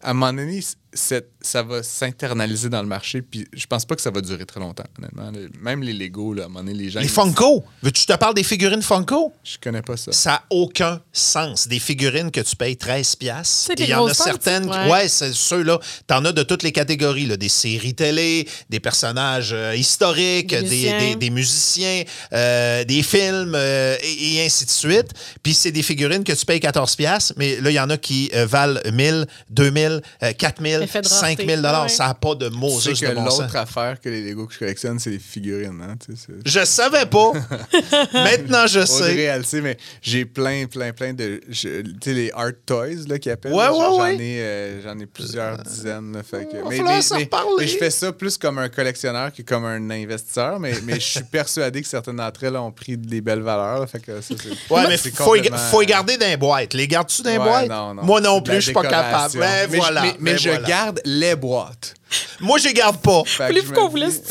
À un moment donné, ça va s'internaliser dans le marché, puis je pense pas que ça va durer très longtemps, honnêtement. Même les Lego, là, à un moment donné, les gens... Les Funko. Veux-tu que je te parle des figurines Funko? Je connais pas ça. Ça n'a aucun sens. Des figurines que tu payes 13 piastres. C'est Et les Il y en a certaines... qui- ouais. Ouais, c'est ceux-là. T'en as de toutes les catégories. Là. Des séries télé, des personnages euh, historiques, Des des, musiciens. des- des musiciens, euh, des films, euh, et, et ainsi de suite. Puis c'est des figurines que tu payes 14 piastres, mais là, il y en a qui euh, valent 1000, 2000, euh, 4000, Effet de rareté. 5000 dollars. Ouais. Ça n'a pas de Tu Moses sais que de bon sens. l'autre affaire que les Lego que je collectionne, c'est les figurines. Hein, tu sais, Je savais pas. Maintenant, je Audrey, sais. elle le sait, mais j'ai plein, plein, plein de. je- Tu sais, les art toys, là, qu'ils appellent. Ouais, là, ouais, j'en ouais. ai, euh, j'en ai plusieurs dizaines. Là, fait que, va mais, falloir mais- s'en mais- reparler. mais je fais ça plus comme un collectionneur que comme un investisseur, mais, mais je suis persuadé que certaines d'entre elles ont pris des belles valeurs. là, fait que ça, c'est- Ouais, mais c'est faut y, complètement- faut y garder dans les boîtes. Les gardes-tu dans les Ouais, boîtes? non, non. Moi non plus, je suis pas capable. Ben, mais voilà. je, mais, mais ben je voilà. Garde les boîtes. Moi, je les garde pas. Je qu'on vous dis- laisse?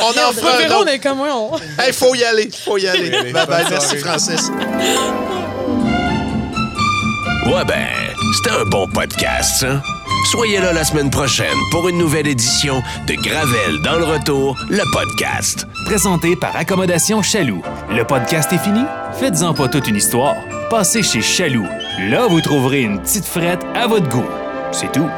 On en fera un on est comme moi. on- Hey, faut y aller. Faut y aller. Faut y aller. Bye bye. Merci. Francis. Ouais ben, c'était un bon podcast, ça. Soyez là la semaine prochaine pour une nouvelle édition de Gravel dans le retour, le podcast. Présenté par Accommodation Chaloux. Le podcast est fini? Faites-en pas toute une histoire. Passez chez Chaloux. Là, vous trouverez une petite frette à votre goût. C'est tout.